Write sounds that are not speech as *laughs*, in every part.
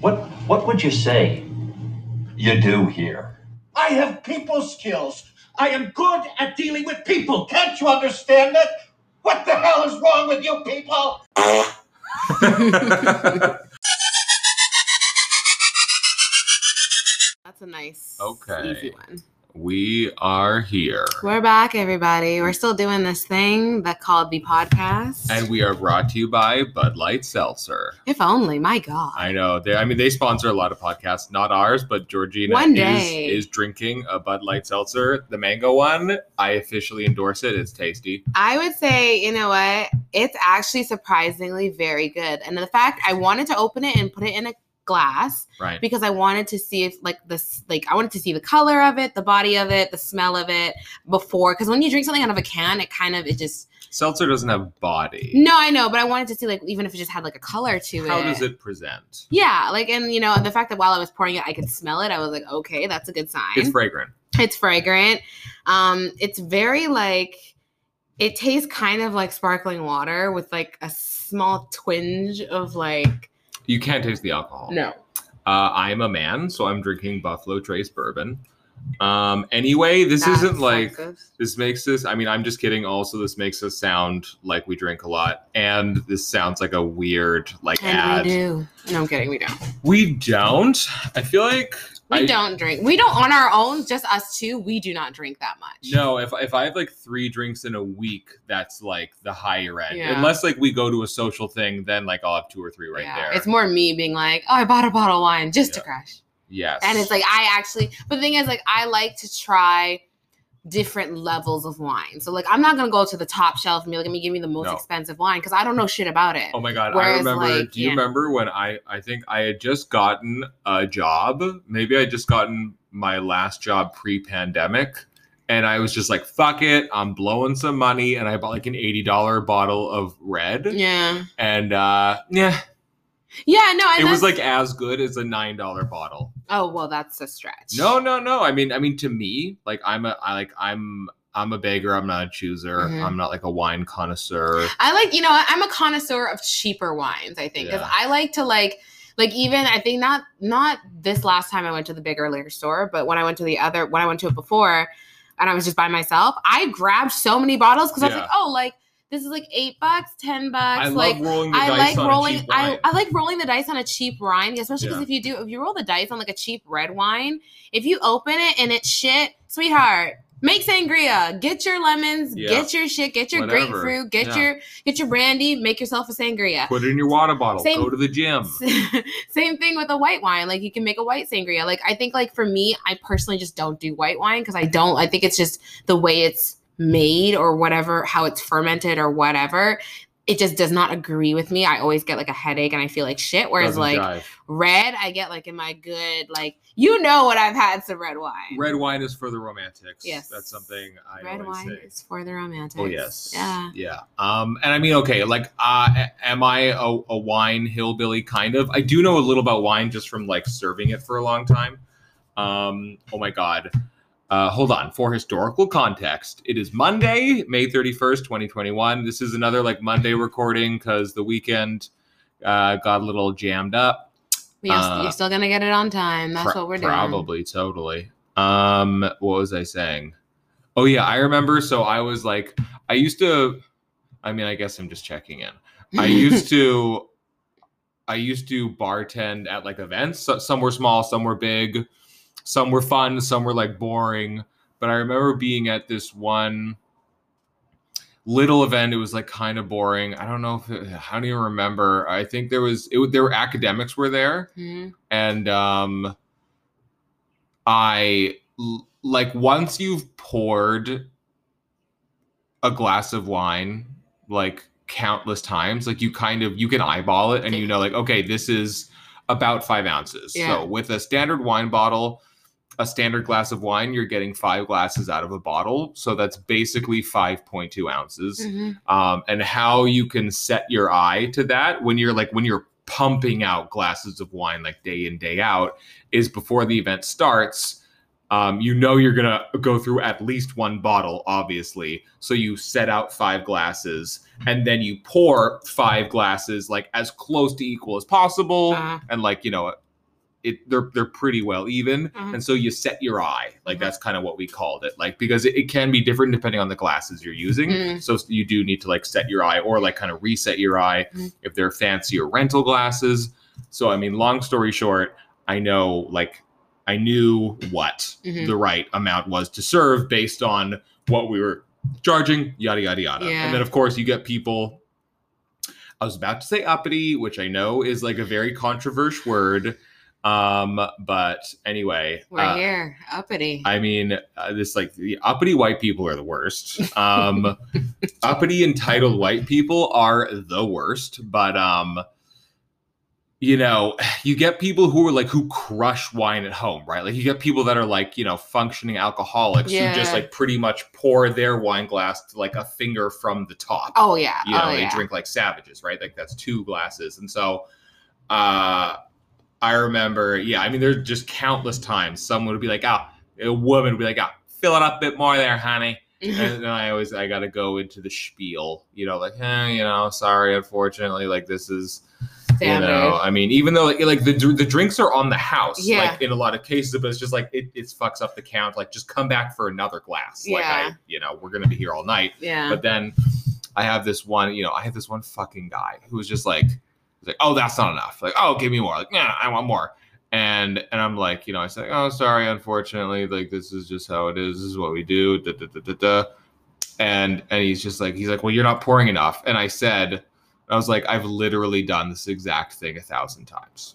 What what would you say you do here? I have people skills. I am good at dealing with people. Can't you understand that? What the hell is wrong with you people? That's a nice, Okay. easy one. We are here. We're back, everybody. We're still doing this thing that called the podcast. And we are brought to you by Bud Light Seltzer. if only, my God. I know. They, I mean, they sponsor a lot of podcasts, not ours, but Georgina One is, is drinking a Bud Light Seltzer, the mango one. I officially endorse it. It's tasty. I would say, you know what? It's actually surprisingly very good. And the fact I wanted to open it and put it in a glass Right. because I wanted to see if like this like I wanted to see the color of it, the body of it, the smell of it before because when you drink something out of a can, it kind of it just Seltzer doesn't have body. No, I know, but I wanted to see like even if it just had like a color to it. How does it present? Yeah, like and you know, the fact that while I was pouring it, I could smell it. I was like, okay, that's a good sign. It's fragrant. It's fragrant. Um, it's very like it tastes kind of like sparkling water with like a small twinge of like You can't taste the alcohol. no. Uh, I'm a man, so I'm drinking Buffalo Trace bourbon. Um, anyway, this That's isn't like sexist. this makes this. I mean, I'm just kidding. Also, this makes us sound like we drink a lot, and this sounds like a weird like and ad. we do. No, I'm kidding. We don't. We don't. I feel like We I- don't drink. We don't on our own. Just us two. We do not drink that much. No, if if I have like three drinks in a week, that's like the higher end. Yeah. Unless like we go to a social thing, then like I'll have two or three right Yeah, there. It's more me being like, oh, I bought a bottle of wine just to Yeah. crash. yes, And it's like I actually, but the thing is, like I like to try different levels of wine. So like I'm not gonna go to the top shelf and be like, let me give me the most No. expensive wine because I don't know shit about it. Oh my god! I Whereas, remember. like, do you yeah. remember when I? I think I had just gotten a job. Maybe I had just gotten my last job pre-pandemic, and I was just like, "Fuck it, I'm blowing some money," and I bought like an eighty dollar bottle of red, Yeah, and uh, yeah, yeah, no, it was like as good as a nine dollar bottle. oh well, that's a stretch. No, no, no. I mean, I mean, to me, like I'm a, I like I'm. I'm a beggar. I'm not a chooser. Mhm. I'm not like a wine connoisseur. I like, you know, I'm a connoisseur of cheaper wines. I think because Yeah. I like to like, like even I think not not this last time I went to the bigger liquor store, but when I went to the other when I went to it before, and I was just by myself, I grabbed so many bottles because I was like, oh, like this is like eight bucks, ten bucks. I like rolling the I dice like on rolling. a cheap I, wine. I like rolling the dice on a cheap wine, especially because Yeah. if you do, if you roll the dice on like a cheap red wine, if you open it and it's shit, sweetheart, make sangria. Get your lemons, Yeah. get your shit, get your Whatever. grapefruit, get Yeah. your get your brandy, make yourself a sangria. Put it in your water bottle. Same- Go to the gym. *laughs* Same thing with a white wine. Like you can make a white sangria. Like I think like for me, I personally just don't do white wine because I don't. I think it's just the way it's made or whatever, how it's fermented or whatever. It just does not agree with me. I always get like a headache and I feel like shit. Whereas Doesn't like jive. red, I get like in my good like you know what I've had some red wine. red wine is for the romantics. Yes. that's something I Red always wine say. is for the romantics. Oh yes, Yeah. yeah. Um, and I mean, okay, like, uh, am I a, a wine hillbilly? Kind of. I do know a little about wine just from like serving it for a long time. Um, oh my god. Uh, hold on. For historical context, it is Monday, May 31st, 2021. This is another like Monday recording because the weekend uh, got a little jammed up. You're, Uh, you're still gonna get it on time. That's Pro- what we're doing. Probably, totally. Um, what was I saying? Oh yeah, I remember. So I was like, I used to. I mean, I guess I'm just checking in. I used *laughs* to. I used to bartend at like events. So, some were small, some were big, some were fun, some were like boring. But I remember being at this one little event. It was like kind of boring. I don't know if it, I don't even remember. I think there was it. There were academics were there Mhm. and um I like once you've poured a glass of wine like countless times like you kind of you can eyeball it and you know like okay this is about five ounces Yeah. so with a standard wine bottle a standard glass of wine you're getting five glasses out of a bottle so that's basically 5.2 ounces Mhm. um, and how you can set your eye to that when you're like when you're pumping out glasses of wine like day in day out is before the event starts um, you know you're gonna go through at least one bottle obviously so you set out five glasses and then you pour five glasses like as close to equal as possible Uh-huh. and like you know it they're they're pretty well even, Mhm. and so you set your eye. Like Mhm. that's kind of what we called it. Like because it, it can be different depending on the glasses you're using. Mm. So you do need to like set your eye or like kind of reset your eye Mhm. if they're fancier rental glasses. So I mean, long story short, I know like I knew what Mhm. the right amount was to serve based on what we were charging, yada yada yada. Yeah. And then of course you get people. I was about to say uppity, which I know is like a very controversial word. Um, but anyway, We're uh, here, uppity. I mean, uh, this like the uppity white people are the worst. Um, *laughs* uppity entitled white people are the worst. But um, you know, you get people who are like who crush wine at home, right? Like you get people that are like you know functioning alcoholics who just like pretty much pour their wine glass to like a finger from the top oh yeah. you know oh they yeah. drink like savages right like that's two glasses and so uh i remember yeah i mean there's just countless times someone would be like oh a woman would be like oh fill it up a bit more there honey. Mm-hmm. And then i always i gotta go into the spiel you know like eh, you know sorry unfortunately like this is you know i mean even though like, like the, the drinks are on the house Yeah. like in a lot of cases but it's just like it, it fucks up the count like just come back for another glass like i you know we're gonna be here all night. Yeah. but then I have this one, you know, I have this one fucking guy who was just like, he's like, oh, that's not enough. Like, oh, give me more. Like, nah, I want more. And and I'm like, you know, I say, oh, sorry, unfortunately, like this is just how it is. This is what we do. Da, da, da, da, da. And and he's just like, he's like, well, you're not pouring enough. And I said, I was like, I've literally done this exact thing a thousand times.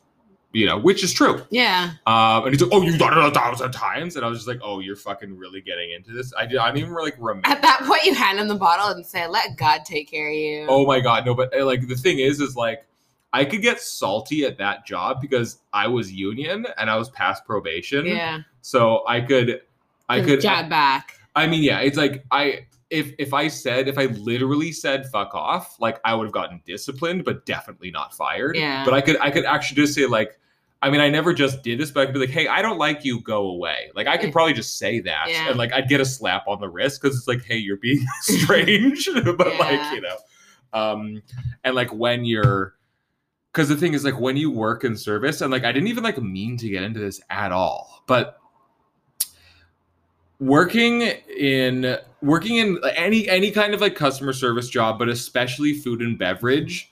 You know, which is true. yeah. Um, and he's like, "Oh, you've done it a thousand times," and I was just like, "Oh, you're fucking really getting into this." I did. I didn't even like remember. At that point, you hand him the bottle and say, "Let God take care of you." Oh my god, no! But uh, like the thing is, is like I could get salty at that job because I was union and I was past probation. yeah. So I could, I could. jab back. I mean, yeah, it's like I if if I said if I literally said fuck off, like I would have gotten disciplined, but definitely not fired. Yeah. But I could I could actually just say like. I mean, I never just did this, but I could be like, "Hey, I don't like you. Go away." Like, I could probably just say that, Yeah. and like, I'd get a slap on the wrist because it's like, "Hey, you're being *laughs* strange," *laughs* but like, you know, um, and like when you're, because the thing is, like, when you work in service, and like, I didn't even like mean to get into this at all, but working in working in any any kind of like customer service job but especially food and beverage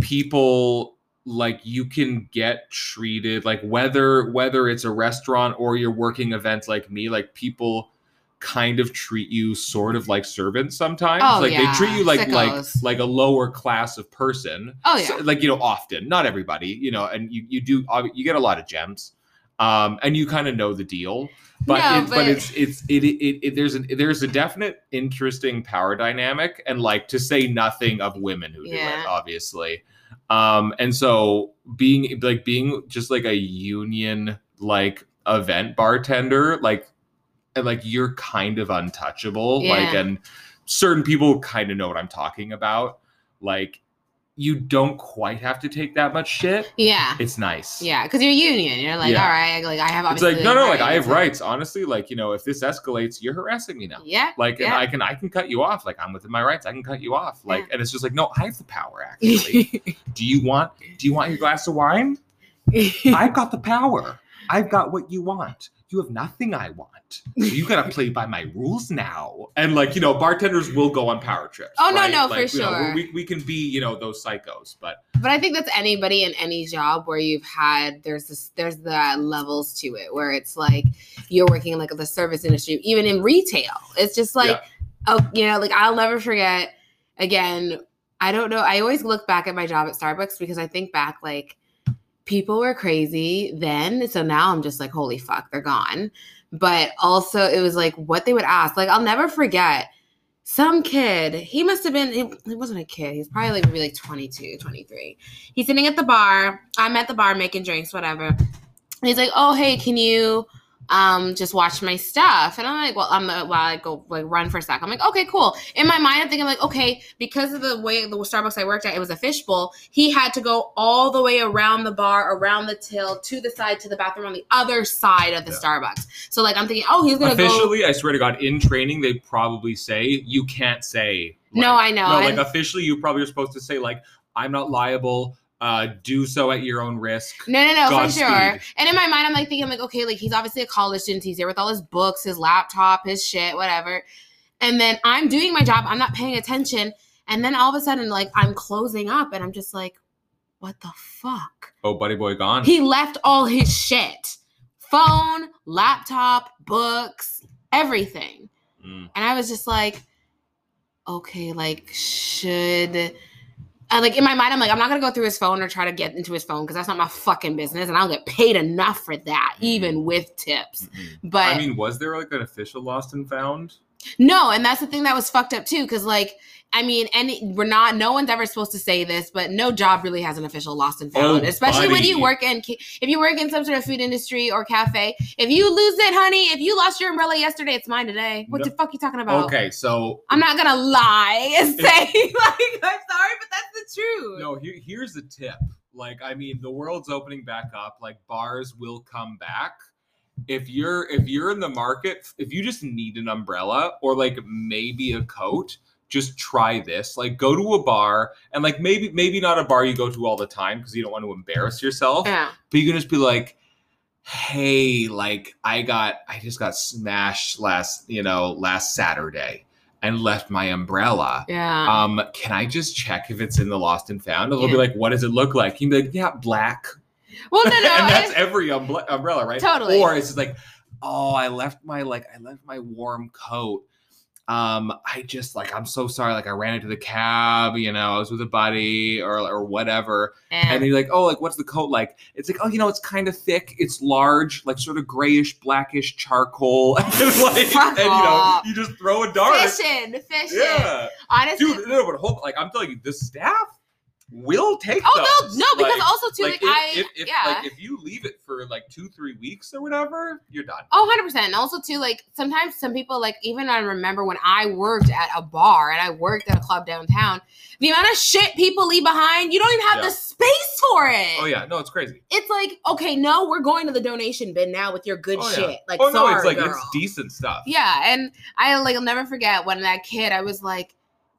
people like you can get treated like whether whether it's a restaurant or you're working events like me like people kind of treat you sort of like servants sometimes. Oh, like yeah. they treat you like like like a lower class of person. Oh yeah. so, like you know often not everybody you know and you you do you get a lot of gems um and you kind of know the deal. But No, it's but, but- it's it's it, it, it there's a there's a definite interesting power dynamic and like to say nothing of women who do it obviously. Um and so being like being just like a union like event bartender like and like you're kind of untouchable like and certain people kind of know what i'm talking about. Like you don't quite have to take that much shit. Yeah. it's nice. Yeah, because you're union. You're like, Yeah. all right, like I have. it's like no no like i have rights. rights. Honestly like you know if this escalates you're harassing me now. Yeah. like and i can i can cut you off. Like i'm within my rights. I can cut you off. Like and it's just like no i have the power actually. *laughs* Do you want do you want your glass of wine? *laughs* I've got the power. I've got what you want you have nothing i want so you gotta play by my rules now and like you know bartenders will go on power trips Oh, no, right? no, for Like, know, sure. we, we can be you know those psychos but but I think that's anybody in any job where you've had there's this there's the levels to it where it's like you're working in like the service industry, even in retail. It's just like Yeah. oh, you know, like I'll never forget. Again, I don't know. I always look back at my job at Starbucks because I think back like people were crazy then. So now I'm just like, holy fuck, they're gone. But also, it was like what they would ask. Like I'll never forget some kid he must have been he, wasn't a kid he's probably like maybe like 22 23 he's sitting at the bar i'm at the bar making drinks whatever and he's like oh hey can you um just watch my stuff and i'm like well i'm uh, while i go like run for a sec i'm like okay cool in my mind i'm thinking like okay because of the way the starbucks i worked at it was a fishbowl he had to go all the way around the bar around the till to the side to the bathroom on the other side of the Yeah. starbucks so like i'm thinking oh he's gonna go officially i swear to god in training they probably say you can't say No, I know. no like officially you probably are supposed to say like i'm not liable Uh, do so at your own risk. No, no, no, for Godspeed. sure. And in my mind, I'm like thinking, like, okay, like he's obviously a college student. He's there with all his books, his laptop, his shit, whatever. And then I'm doing my job. I'm not paying attention. And then all of a sudden, like, I'm closing up, and I'm just like, what the fuck? Oh, buddy boy gone. He left all his shit phone, laptop, books, everything. Mm. And I was just like, okay, like, should. Uh, like in my mind, I'm like, I'm not gonna go through his phone or try to get into his phone because that's not my fucking business, and I'll get paid enough for that, even with tips. Mm-mm. But I mean, was there like an official lost and found? No, and that's the thing that was fucked up too, because like, I mean, any we're not, no one's ever supposed to say this, but no job really has an official lost and found, Oh, especially when you work in, if you work in some sort of food industry or cafe. If you lose it, honey, if you lost your umbrella yesterday, it's mine today. What No- the fuck you talking about? Okay, so I'm not gonna lie and say *laughs* like I'm sorry, but that's the truth. no, here, here's a tip. Like, I mean, the world's opening back up. Like, bars will come back. If you're if you're in the market, if you just need an umbrella or like maybe a coat, just try this. Like, go to a bar and like maybe maybe not a bar you go to all the time because you don't want to embarrass yourself. Yeah. but you can just be like hey like i got i just got smashed last you know last saturday and left my umbrella Yeah. um can i just check if it's in the lost and found and they'll be like what does it look like you can be like yeah black well, no, *laughs* no. and that's every umble- umbrella right Totally. or it's just like oh i left my like i left my warm coat um i just like i'm so sorry like i ran into the cab you know i was with a buddy or or whatever yeah. and you're like, oh, like what's the coat like? It's like, oh, you know, it's kind of thick, it's large, like sort of grayish, blackish charcoal, *laughs* and like, and you know, you just throw a dart. fishing, fishing. Yeah, Honestly, dude, no, but hold, like I'm telling you, the staff will take. oh those. no, no, because Like- also too, like, like, if, I, if, if, yeah. like if you leave it for like two, three weeks or whatever, you're done. Oh, 100%. And also, too, like, sometimes some people, like, even I remember when I worked at a bar and I worked at a club downtown, the amount of shit people leave behind, you don't even have Yeah. the space for it. Oh yeah, no, it's crazy. It's like, okay, no, we're going to the donation bin now with your good Oh, yeah. shit. Like, oh no, it's like girl. it's decent stuff. Yeah, and I like I'll never forget when that kid I was like,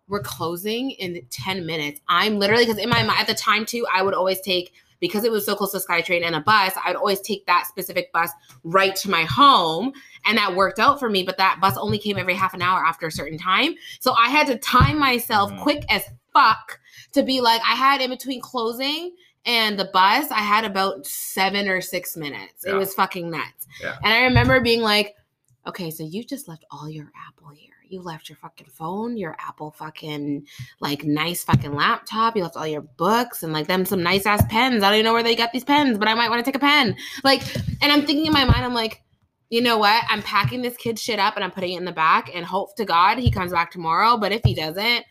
we're closing in 10 minutes. I'm literally because in my mind at the time too, I would always take because it was so close to SkyTrain and a bus, I would always take that specific bus right to my home. And that worked out for me, but that bus only came every half an hour after a certain time. So I had to time myself Mhm. quick as fuck to be like, I had in between closing and the bus, I had about seven or six minutes. It was fucking nuts. Yeah. And I remember being like, okay, so you just left all your Apple here. You left your fucking phone, your Apple fucking like nice fucking laptop. You left all your books and like them some nice ass pens. I don't even know where they got these pens, but I might want to take a pen. Like, and I'm thinking in my mind, I'm like, you know what? I'm packing this kid's shit up and I'm putting it in the back and hope to God he comes back tomorrow. But if he doesn't,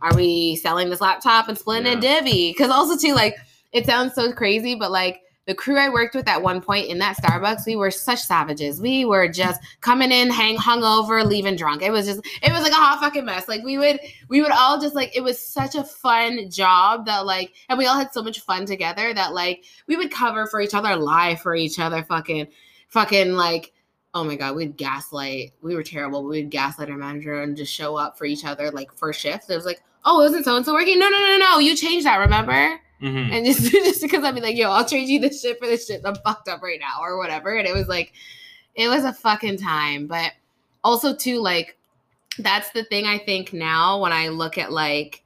are we selling this laptop and splitting a divvy? Because also too, like, it sounds so crazy, but like the crew I worked with at one point in that Starbucks, we were such savages. We were just coming in, hang hungover, leaving drunk. It was just, it was like a hot fucking mess. Like we would, we would all just like, it was such a fun job that like, and we all had so much fun together that like we would cover for each other, lie for each other, fucking, fucking like. Oh my god, we'd gaslight. We were terrible, we'd gaslight our manager and just show up for each other like first shift. It was like, oh, isn't so and so working? No, no, no, no. You changed that, remember? Mhm. and just *laughs* just because I'd be like, yo, I'll trade you this shit for this shit. I'm fucked up right now or whatever. And it was like, it was a fucking time. But also too, like, that's the thing I think now when I look at like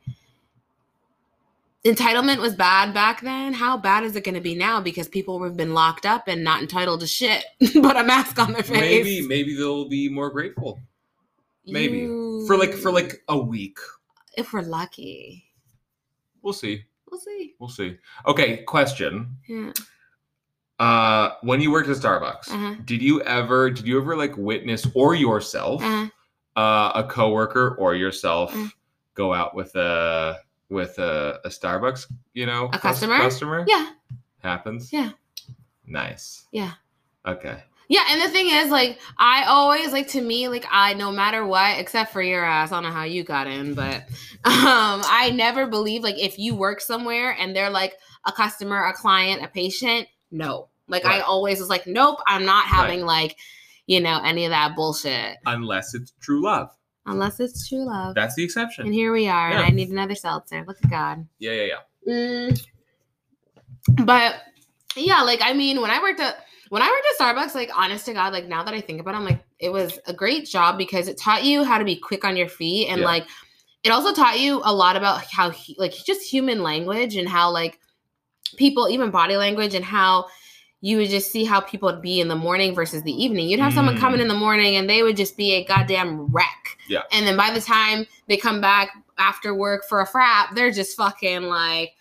entitlement was bad back then. How bad is it going to be now? Because people have been locked up and not entitled to shit, *laughs* but a mask on their face. Maybe maybe they'll be more grateful. Maybe for like for like a week. if we're lucky, We'll see. We'll see. We'll see. Okay, question. Yeah. Uh when you worked at Starbucks, Uh-huh. did you ever did you ever like witness or yourself Uh, uh a coworker or yourself Uh. go out with a with a, a Starbucks, you know, A customer? Customer? yeah. Happens? Yeah. Nice. Yeah. Okay. Yeah, and the thing is, like, I always like to me, like, I no matter what, except for your ass, I don't know how you got in, but *laughs* um, I never believe like if you work somewhere and they're like a customer, a client, a patient, no. Like I always was like, nope, I'm not having like, you know, any of that bullshit. Unless it's true love. Unless it's true love. That's the exception. and here we are, and I need another seltzer. Look at God. Yeah, yeah, yeah. Mm. but yeah, like I mean, when I worked at when I worked at Starbucks, like honest to God, like now that I think about it, I'm like, it was a great job because it taught you how to be quick on your feet and Yeah. like it also taught you a lot about how he, like just human language and how like people even body language and how you would just see how people would be in the morning versus the evening. You'd have someone coming in mm. in the morning and they would just be a goddamn wreck. Yeah. And then by the time they come back after work for a frap, they're just fucking like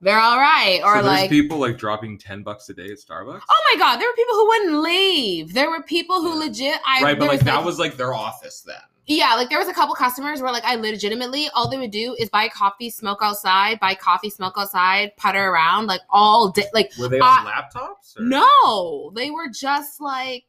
they're all right. Or so like people like dropping ten bucks a day at Starbucks. Oh my god, there were people who wouldn't leave. There were people who Yeah. legit I right, but like was, that was like their office then. yeah, like there was a couple customers where like I legitimately all they would do is buy coffee, smoke outside, buy coffee, smoke outside, putter around like all day. Like Were they on Uh, laptops? Or? no, they were just like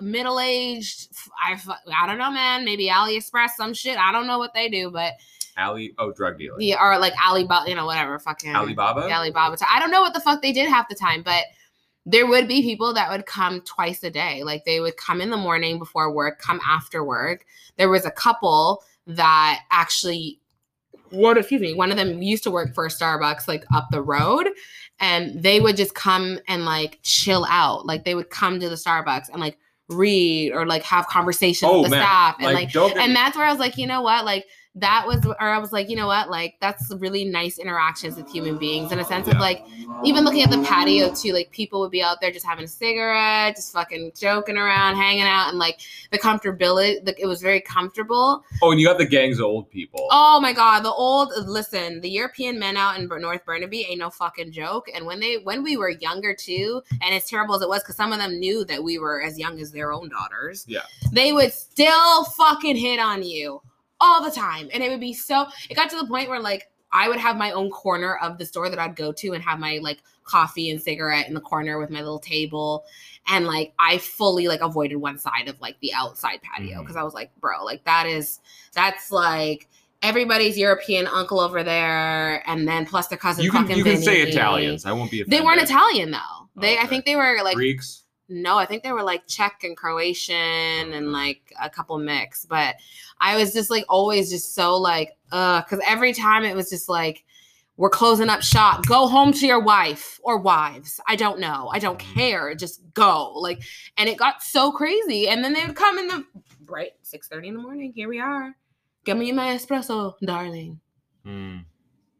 middle aged. I I don't know, man. Maybe AliExpress, some shit. I don't know what they do, but Ali. Oh, drug dealer. yeah, or like Alibaba, you know, whatever, fucking Alibaba. Alibaba. I don't know what the fuck they did half the time, but there would be people that would come twice a day. Like they would come in the morning before work, come after work. There was a couple that actually what excuse me, one of them used to work for a Starbucks like up the road and they would just come and like chill out. Like they would come to the Starbucks and like read or like have conversations oh with the man, staff and like, like and that's where I was like, you know what? Like that was or I was like, you know what? Like that's really nice interactions with human beings in a sense of like even looking at the patio too, like people would be out there just having a cigarette, just fucking joking around, hanging out, and like the comfortability, like it was very comfortable. oh, and you have the gangs of old people. Oh my god, the old listen, the European men out in North Burnaby ain't no fucking joke. And when they when we were younger too, and as terrible as it was, because some of them knew that we were as young as their own daughters. Yeah. they would still fucking hit on you all the time, and it would be so. It got to the point where like I would have my own corner of the store that I'd go to and have my like coffee and cigarette in the corner with my little table. And like I fully like avoided one side of like the outside patio mm-hmm. because I was like, bro, like that is that's like everybody's European uncle over there, and then plus their cousin. you can you can say Italians. I won't be. They weren't. Italian though. They I think they were like Greeks. No, I think they were like Czech and Croatian and like a couple mix. But I was just like always just so like, uh, because every time it was just like, we're closing up shop. Go home to your wife or wives. I don't know. I don't care. Just go. Like, and it got so crazy. And then they would come in the bright six thirty in the morning. Here we are. Give me my espresso, darling. Hmm.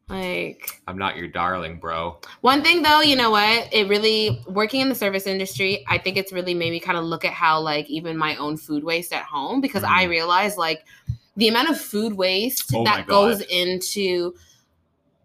Like I'm not your darling, bro. one thing though, you know what? It really working in the service industry, I think it's really made me kind of look at how like even my own food waste at home because I Mhm. realize like the amount of food waste Oh that goes into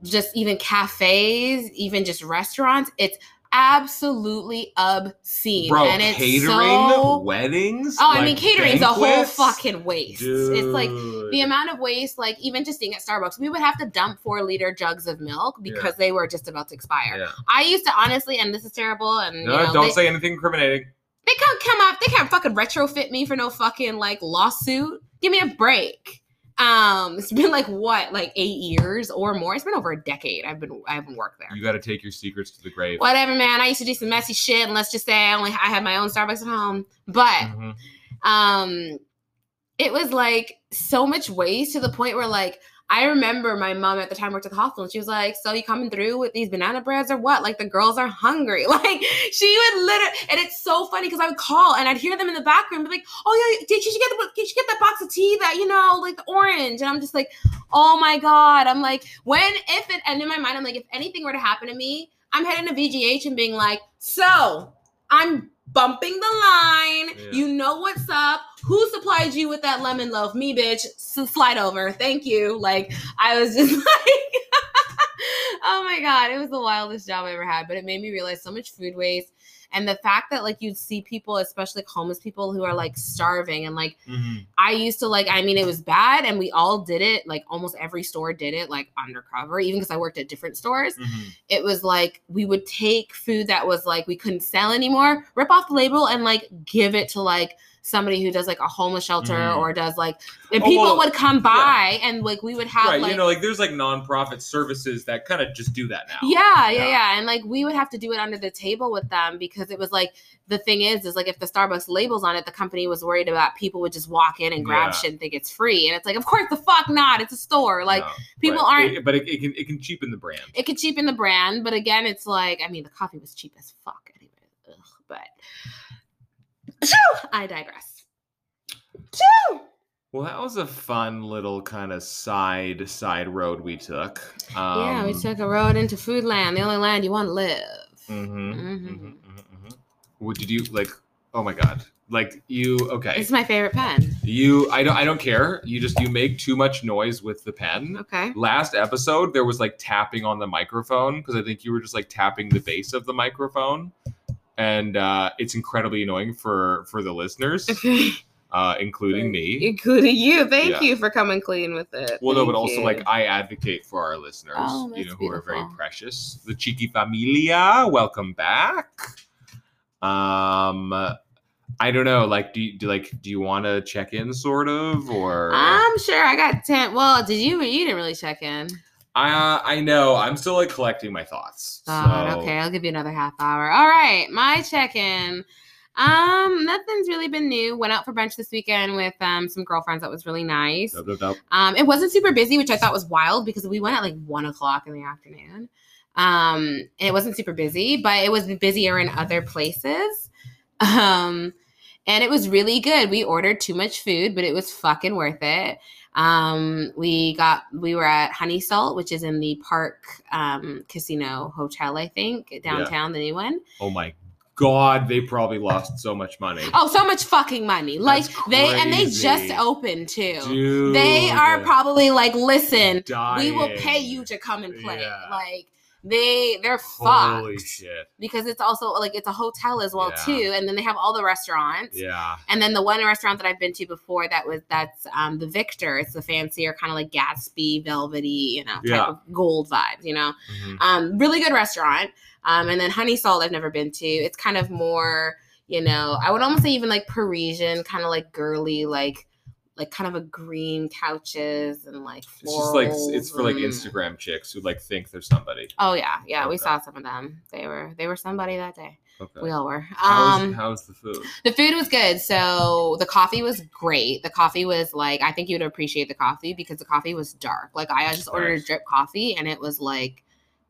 just even cafes, even just restaurants, it's absolutely obscene. Bro, and it's catering, so weddings. Oh, I mean like, catering's a whole fucking waste. It's like the amount of waste, like even just being at Starbucks, we would have to dump four liter jugs of milk because they were just about to expire. Yeah. I used to honestly, and this is terrible, and No, you know, don't they, say anything incriminating. they can't come up, they can't fucking retrofit me for no fucking like lawsuit. Give me a break. Um, it's been like what, like eight years or more. It's been over a decade. I've been I haven't worked there. You got to take your secrets to the grave. Whatever, man. I used to do some messy shit, and let's just say I only I had my own Starbucks at home, but Mhm. um it was like so much waste to the point where like I remember my mom at the time worked at the hospital and she was like, So you coming through with these banana breads or what? Like the girls are hungry. *laughs* Like she would literally and it's so funny because I would call and I'd hear them in the background be like, Oh yeah, did you get the did you get that box of tea that, you know, like the orange? And I'm just like, oh my God. I'm like, when if it and in my mind, I'm like, if anything were to happen to me, I'm heading to VGH and being like, so I'm bumping the line. Yeah. You know what's up. Who supplied you with that lemon loaf? Me, bitch. Slide over. Thank you. Like, I was just *laughs* like, oh my God. It was the wildest job I ever had. But it made me realize so much food waste. And the fact that, like, you'd see people, especially like, homeless people, who are like starving. And like, Mhm. I used to, like, I mean, it was bad. And we all did it. Like, almost every store did it, like, undercover, even because I worked at different stores Mhm. it was like we would take food that was like we couldn't sell anymore, rip off the label and like give it to like somebody who does like a homeless shelter Mhm. or does like and Oh, people well, would come by and like we would have right, like you know, like there's like nonprofit services that kind of just do that now. yeah, yeah, Yeah. yeah, And like we would have to do it under the table with them because it was like the thing is, is like if the Starbucks labels on it, the company was worried about people would just walk in and grab Yeah. shit and think it's free. And it's like, of course the fuck not. It's a store. Like No, people but aren't it- but it, it can it can cheapen the brand. it can cheapen the brand, but again, it's like I mean the coffee was cheap as fuck anyway. Ugh, but I digress. Well, that was a fun little kind of side side road we took. Um, yeah, we took a road into food land, the only land you want to live. Mm-hmm, Mhm. What did you like? Oh my god! Like you? Okay, This is my favorite pen. you. I don't. I don't care. You just you make too much noise with the pen. Okay. Last episode, there was like tapping on the microphone because I think you were just like tapping the base of the microphone, and uh, it's incredibly annoying for for the listeners, *laughs* uh, including me. Including you. Thank Yeah. you for coming clean with it. Well, no, but also you. like I advocate for our listeners, Oh, you that's know, who are very precious. The cheeky familia, welcome back. Um, I don't know, like, do you do like do you want to check in, sort of, or I'm sure I got ten. Well, did you? You didn't really check in. I I know I'm still like collecting my thoughts. God, so- okay, I'll give you another half hour. All right, my check-in. Um, nothing's really been new. Went out for brunch this weekend with um some girlfriends. That was really nice. Dub, dub, dub. Um, it wasn't super busy, which I thought was wild because we went at like one o'clock in the afternoon. Um, and it wasn't super busy, but it was busier in other places. Um, and it was really good. We ordered too much food, but it was fucking worth it. Um, we got we were at Honey Salt, which is in the Parq um, Casino Hotel, I think, downtown, the new one. Oh my god, they probably lost so much money. *laughs* Oh, so much fucking money! Like they and they just opened too. Dude, They are probably like, listen, we will pay you to come and play. Yeah. Like they they're Holy fucked shit! because it's also like it's a hotel as well Yeah. too, and then they have all the restaurants. Yeah, And then the one restaurant that I've been to before that was that's um the Victor. It's the fancier kind of like Gatsby, velvety, you know, type Yeah. of gold vibes. You know, Mhm. um, really good restaurant. Um, and then Honey Salt I've never been to. It's kind of more, you know, I would almost say even like Parisian, kind of like girly, like like kind of a green couches and like It's just like florals it's for like and- Instagram chicks who like think they're somebody. Oh yeah, yeah. We Okay. saw some of them. They were they were somebody that day. Okay. We all were. how's, Um, how's the food? the food was good. So the coffee was great. The coffee was like I think you'd appreciate the coffee because the coffee was dark. Like I just ordered Nice. a drip coffee and it was like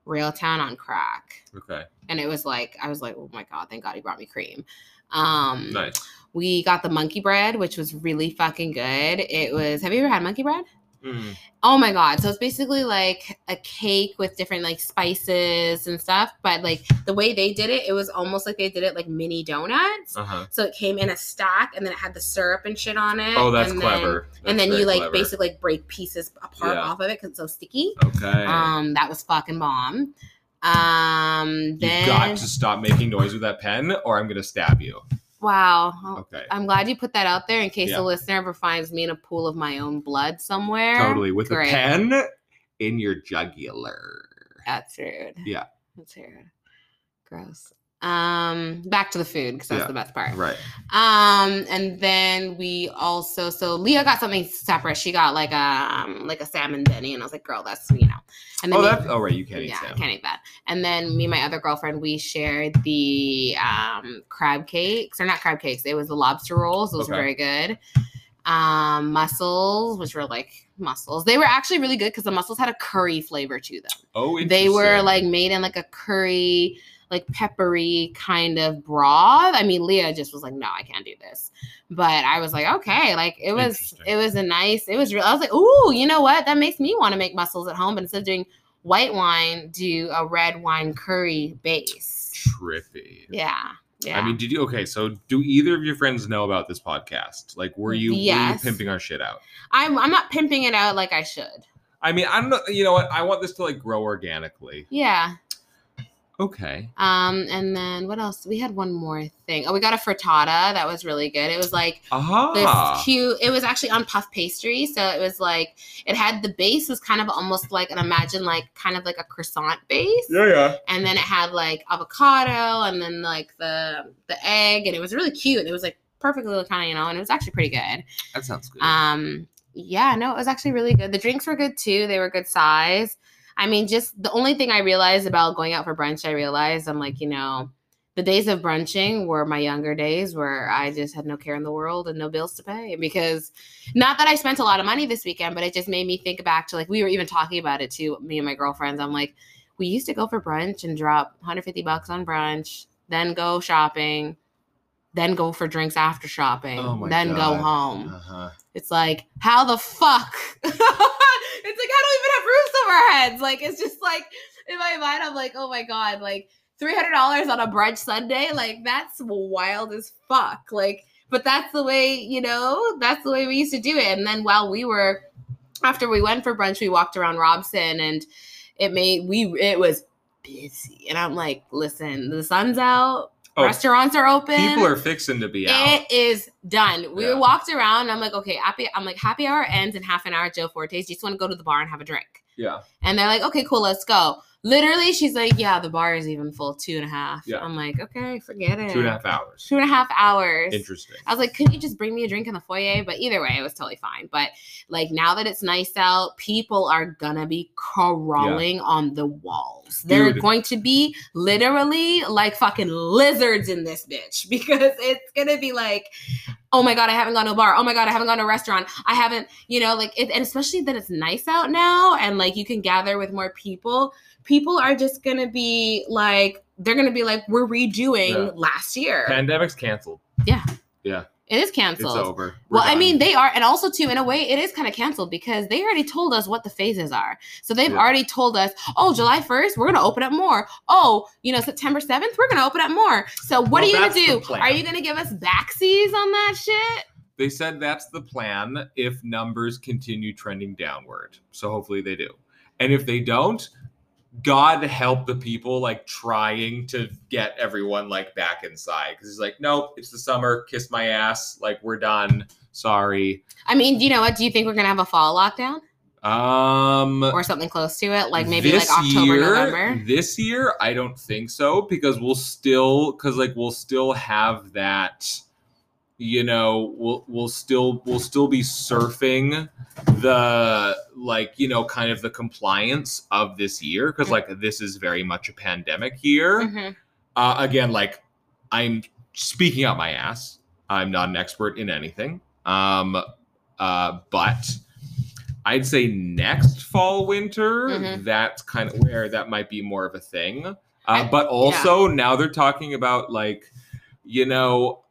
Railtown on crack. Okay, and it was like I was like, oh my god, thank God he brought me cream. Um, nice. we got the monkey bread, which was really fucking good. It was. Have you ever had monkey bread? Mm. Oh my god! So it's basically like a cake with different like spices and stuff, but like the way they did it, it was almost like they did it like mini donuts. Uh huh. So it came in a stack, and then it had the syrup and shit on it. Oh, that's and then- clever. and then you like clever. basically like break pieces apart Yeah. off of it because it's so sticky. Okay. Um, that was fucking bomb. Um, You've got to stop making noise with that pen, or I'm gonna stab you. Wow. Okay. I'm glad you put that out there in case Yeah. the listener ever finds me in a pool of my own blood somewhere. Totally with Great. a pen in your jugular. That's rude. Yeah. That's rude. Gross. Um, back to the food because that's Yeah. the best part. Right. Um, and then we also so Leah got something separate. She got like a um, like a salmon Benny, and I was like, girl, that's you know. And Oh, me- that's oh right. You can't eat yeah, I salmon. can't eat that. And then me and my other girlfriend, we shared the um, crab cakes, or not crab cakes. It was the lobster rolls. Those were Okay. very good. Um, mussels, which were like mussels. They were actually really good because the mussels had a curry flavor to them. Oh, They were like made in like a curry, like peppery kind of broth. I mean, Leah just was like, "No, I can't do this," but I was like, "Okay." Like it was, it was a nice. It was real. I was like, "Ooh, you know what? That makes me want to make mussels at home." But instead of doing white wine, do a red wine curry base. trippy. Yeah, yeah. I mean, did you okay? So, do either of your friends know about this podcast? Like, were you, were you pimping our shit out? I'm I'm not pimping it out like I should. I mean, I don't know. You know what? I want this to like grow organically. Yeah. Okay. Um, and then what else? We had one more thing. Oh, we got a frittata that was really good. It was like Aha. this cute it was actually on puff pastry so it was like it had the base was kind of almost like an imagine like kind of like a croissant base yeah, yeah. and then it had like avocado and then like the the egg and it was really cute it was like perfectly kind of, you know, and it was actually pretty good. That sounds good. Um, yeah, no, it was actually really good. The drinks were good too. They were good size. I mean, just the only thing I realized about going out for brunch, I realized I'm like, you know, the days of brunching were my younger days where I just had no care in the world and no bills to pay. Because not that I spent a lot of money this weekend, but it just made me think back to like we were even talking about it too, me and my girlfriends. I'm like, we used to go for brunch and drop 150 bucks on brunch, then go shopping, then go for drinks after shopping, Oh then go home. uh-huh. It's like, how the fuck? *laughs* it's like, I don't even have roofs over our heads. Like, it's just like, in my mind, I'm like, oh my God, like $300 on a brunch Sunday? Like, that's wild as fuck. Like, but that's the way, you know, that's the way we used to do it. And then while we were, after we went for brunch, we walked around Robson and it made, we, it was busy. And I'm like, listen, the sun's out, Oh, restaurants are open. people are fixing to be out. It is done. We Yeah. walked around. I'm like, okay, happy. I'm like, happy hour ends in half an hour. Joe Forte's. you Just want to go to the bar and have a drink. yeah. And they're like, okay, cool, let's go. Literally, she's like, yeah, the bar is even full, two and a half. Yeah. I'm like, okay, forget it. Two and a half hours. Two and a half hours. Interesting. I was like, couldn't you just bring me a drink in the foyer? But either way, it was totally fine. But like now that it's nice out, people are gonna be crawling on the walls. They're going to be literally like fucking lizards in this bitch *laughs* because it's gonna be like, oh my god, I haven't gone to a bar. Oh my god, I haven't gone to a restaurant. I haven't, you know, like, it, and especially that it's nice out now and like you can gather with more people. People are just gonna be like, they're gonna be like, we're redoing Yeah. last year. Pandemic's canceled. Yeah. Yeah. It's canceled. It's over. We're Well, I mean, they are, and also too, in a way, it is kind of canceled because they already told us what the phases are. So they've Yeah. already told us, oh, July first, we're gonna open up more. Oh, you know, September seventh, we're gonna open up more. So what Well, are you gonna do? Are you gonna give us backsies on that shit? they said that's the plan if numbers continue trending downward. So hopefully they do. And if they don't, God help the people like trying to get everyone like back inside because he's like, nope, it's the summer. Kiss my ass. Like we're done. Sorry. I mean, you know what? Do you think we're gonna have a fall lockdown Um, or something close to it, like maybe like October, year, November? This year, I don't think so because we'll still because like we'll still have that. You know, we'll we'll still we'll still be surfing the like you know kind of the compliance of this year because like this is very much a pandemic year. Mhm. Uh, again, like I'm speaking out my ass. I'm not an expert in anything. Um, uh, but I'd say next fall, winter, Mhm. that's kind of where that might be more of a thing. Uh, I- but also now they're talking about like, you know,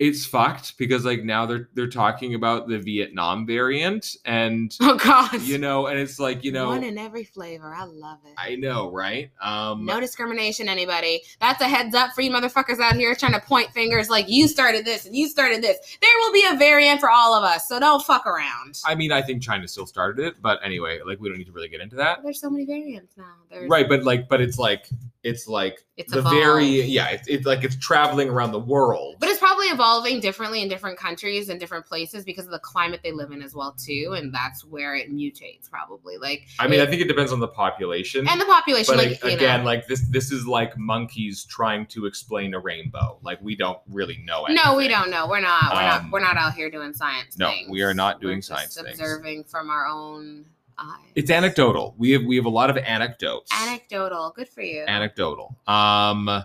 it's fucked because like now they're they're talking about the Vietnam variant and *laughs* Oh God! you know, and it's like you know, one in every flavor. I love it. I know, right? Um, No discrimination, anybody. That's a heads up for you motherfuckers out here trying to point fingers like you started this and you started this. There will be a variant for all of us, so don't fuck around. I mean, I think China still started it, but anyway, like we don't need to really get into that. There's so many variants now. There's, Right, but like, but it's like, it's like It's the evolved. very, yeah, it's, it's like it's traveling around the world. But it's probably evolving differently in different countries and different places because of the climate they live in as well too, and that's where it mutates probably. Like I mean, I think it depends on the population. and the population, but like again, know. like this, this is like monkeys trying to explain a rainbow. Like we don't really know. Anything. No, we don't know. We're not. We're Um, not. We're not out here doing science. no, things. we are not doing We're just science things. Observing from our own eyes. It's anecdotal. We have we have a lot of anecdotes. anecdotal. Good for you. Anecdotal. Um,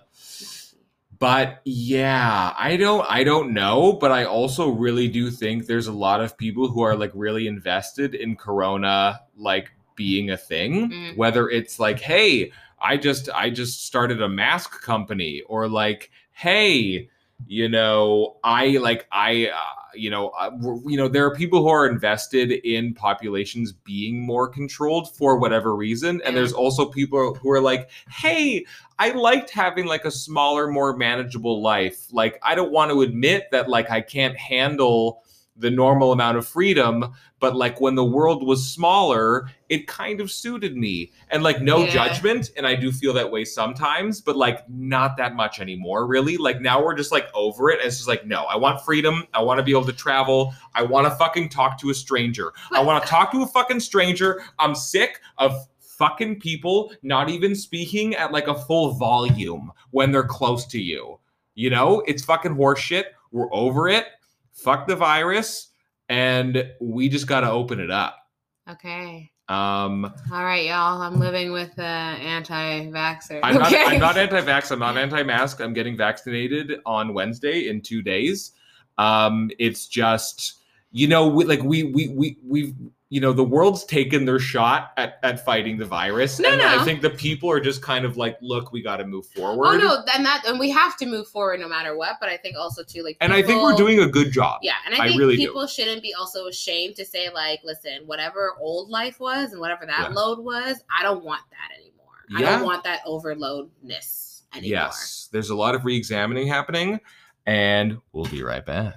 but yeah i don't i don't know but i also really do think there's a lot of people who are like really invested in corona like being a thing Mm. whether it's like hey i just i just started a mask company or like hey you know i like i uh, you know uh, you know there are people who are invested in populations being more controlled for whatever reason and there's also people who are like hey I liked having like a smaller, more manageable life. Like, I don't want to admit that like I can't handle the normal amount of freedom, but like when the world was smaller, it kind of suited me. And like, no Yeah. judgment. And I do feel that way sometimes, but like not that much anymore, really. Like, now we're just like over it. And it's just like, no, I want freedom. I want to be able to travel. I want to fucking talk to a stranger. I want to *laughs* talk to a fucking stranger. I'm sick of fucking people not even speaking at like a full volume when they're close to you. You know, it's fucking horseshit. we're over it. Fuck the virus, and we just got to open it up. Okay. Um, All right, y'all. I'm living with uh, anti-vaxxer. I'm not. okay. I'm not anti-vax. I'm not anti-mask. I'm getting vaccinated on Wednesday in two days. Um, it's just you know, we, like we we we we've you know the world's taken their shot at at fighting the virus, No, and I think the people are just kind of like, look, we got to move forward Oh no, and that and we have to move forward no matter what. But I think also too like And I think we're doing a good job. Yeah, and I I think really do. people shouldn't be also ashamed to say like, listen, whatever old life was and whatever that Yeah. load was, I don't want that anymore. yeah. I don't want that overloadness anymore. Yes, there's a lot of re-examining happening, and we'll be right back.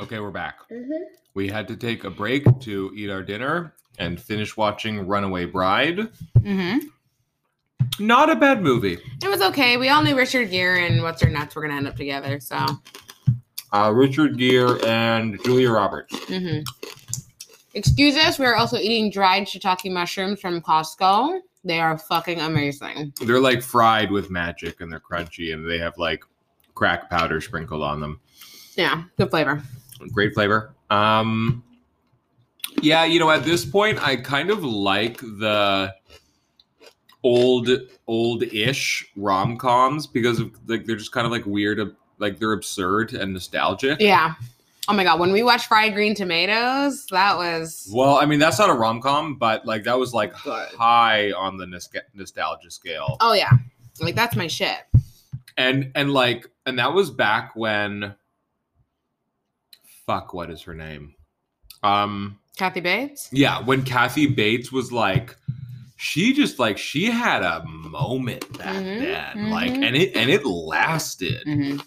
Okay, we're back. Mhm. We had to take a break to eat our dinner and finish watching Runaway Bride. Mhm. Not a bad movie. It was okay. We all knew Richard Gere and what's her nuts were gonna end up together. So. Uh, Richard Gere and Julia Roberts. hmm Excuse us. We are also eating dried shiitake mushrooms from Costco. They are fucking amazing. They're like fried with magic and they're crunchy and they have like crack powder sprinkled on them. Yeah, good flavor. Great flavor. Um, yeah, you know, at this point, I kind of like the old, old-ish rom-coms because of like they're just kind of like weird, like they're absurd and nostalgic. Yeah. Oh my god, when we watched Fried Green Tomatoes, that was Well, I mean, that's not a rom-com, but like that was like Good. high on the nos- nostalgia scale. oh yeah, like that's my shit. and and like and that was back when fuck what is her name um Kathy Bates. yeah when kathy bates was like she just like she had a moment back Mhm, then like mhm. and it and it lasted Mm-hmm.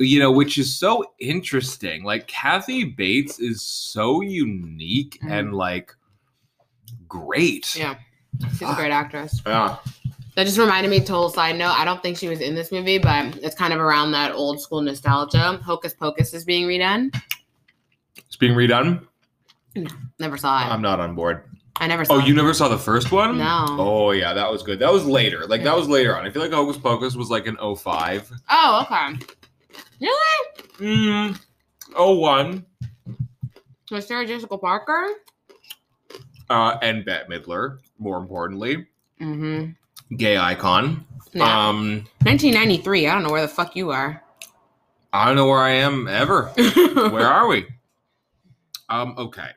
you know which is so interesting like kathy bates is so unique Mhm. and like great Yeah, she's a great actress. yeah That just reminded me. Total side note: I don't think she was in this movie, but it's kind of around that old school nostalgia. Hocus Pocus is being redone. It's being redone No, Never saw it. i'm not on board I never saw. oh it. you never saw the first one No. Oh yeah, that was good. That was later. Like that was later on. I feel like Hocus Pocus was like an 05. Oh, okay. Really? Mm, 01. Was Sarah Jessica Parker? Uh, and Bette Midler, more importantly. Mm-hmm. Gay icon. No. Um, 1993. I don't know where the fuck you are. I don't know where I am ever. *laughs* Where are we? Um, okay.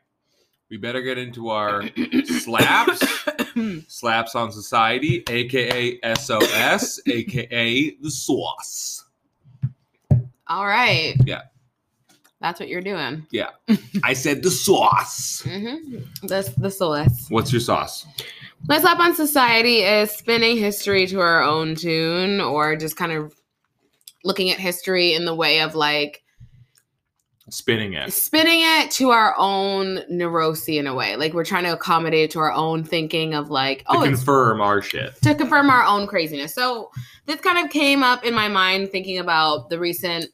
We better get into our *coughs* slaps. *coughs* slaps on society, aka SOS, aka the sauce. All right. Yeah. That's what you're doing. Yeah. *laughs* I said the sauce. Mm-hmm. The, the sauce. What's your sauce? My slap on society is spinning history to our own tune or just kind of looking at history in the way of like Spinning it. spinning it to our own neurosis in a way. Like we're trying to accommodate it to our own thinking of like, To oh, it's confirm our shit. to confirm our own craziness. So this kind of came up in my mind thinking about the recent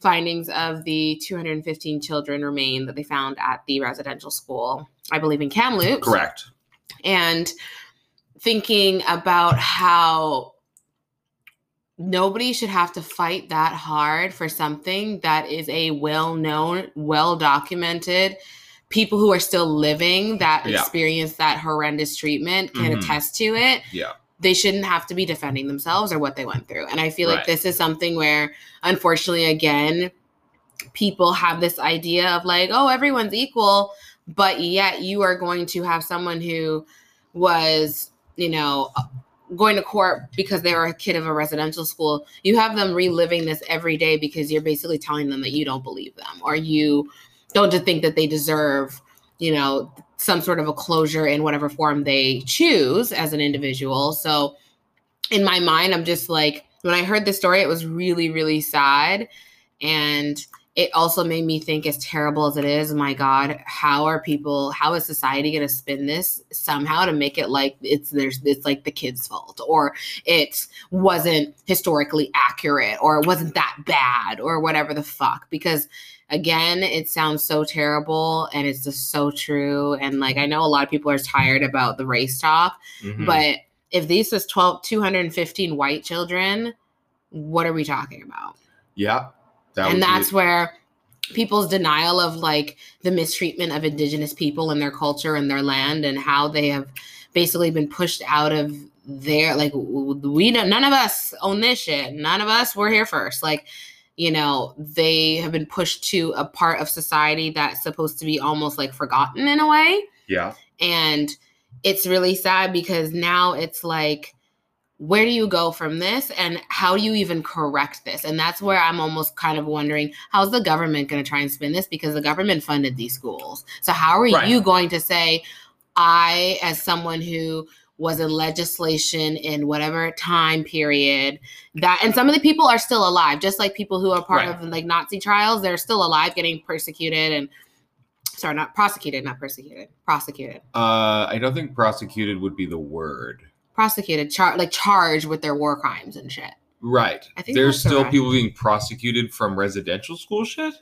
findings of the 215 children remain that they found at the residential school, I believe in Kamloops. Correct. And thinking about how nobody should have to fight that hard for something that is a well-known, well-documented people who are still living that Yeah. experience that horrendous treatment can Mhm. attest to it Yeah. they shouldn't have to be defending themselves or what they went through. And I feel like this is something where, unfortunately, again, people have this idea of like, oh, everyone's equal, but yet you are going to have someone who was, you know, going to court because they were a kid of a residential school. You have them reliving this every day because you're basically telling them that you don't believe them or you don't think that they deserve, you know, some sort of a closure in whatever form they choose as an individual. So in my mind, I'm just like, when I heard the story, it was really, really sad. And it also made me think, as terrible as it is, my God, how are people, how is society going to spin this somehow to make it like it's there's it's like the kid's fault or it wasn't historically accurate or it wasn't that bad or whatever the fuck? Because again, it sounds so terrible and it's just so true. And like, I know a lot of people are tired about the race talk, Mhm. but if these was 12, 215 white children, what are we talking about? Yeah. That and be- that's where people's denial of like the mistreatment of indigenous people and their culture and their land and how they have basically been pushed out of their like we don't none of us own this shit. None of us were here first. Like you know they have been pushed to a part of society that's supposed to be almost like forgotten in a way. Yeah. and it's really sad because now it's like where do you go from this and how do you even correct this and that's where i'm almost kind of wondering how's the government going to try and spin this because the government funded these schools so how are Right. you going to say i as someone who was in legislation in whatever time period that and some of the people are still alive just like people who are part Right. of like nazi trials they're still alive getting persecuted and sorry not prosecuted not persecuted prosecuted Uh, I don't think prosecuted would be the word. Prosecuted, char- like charged with their war crimes and shit. Right. I think There's still right- people being prosecuted from residential school shit.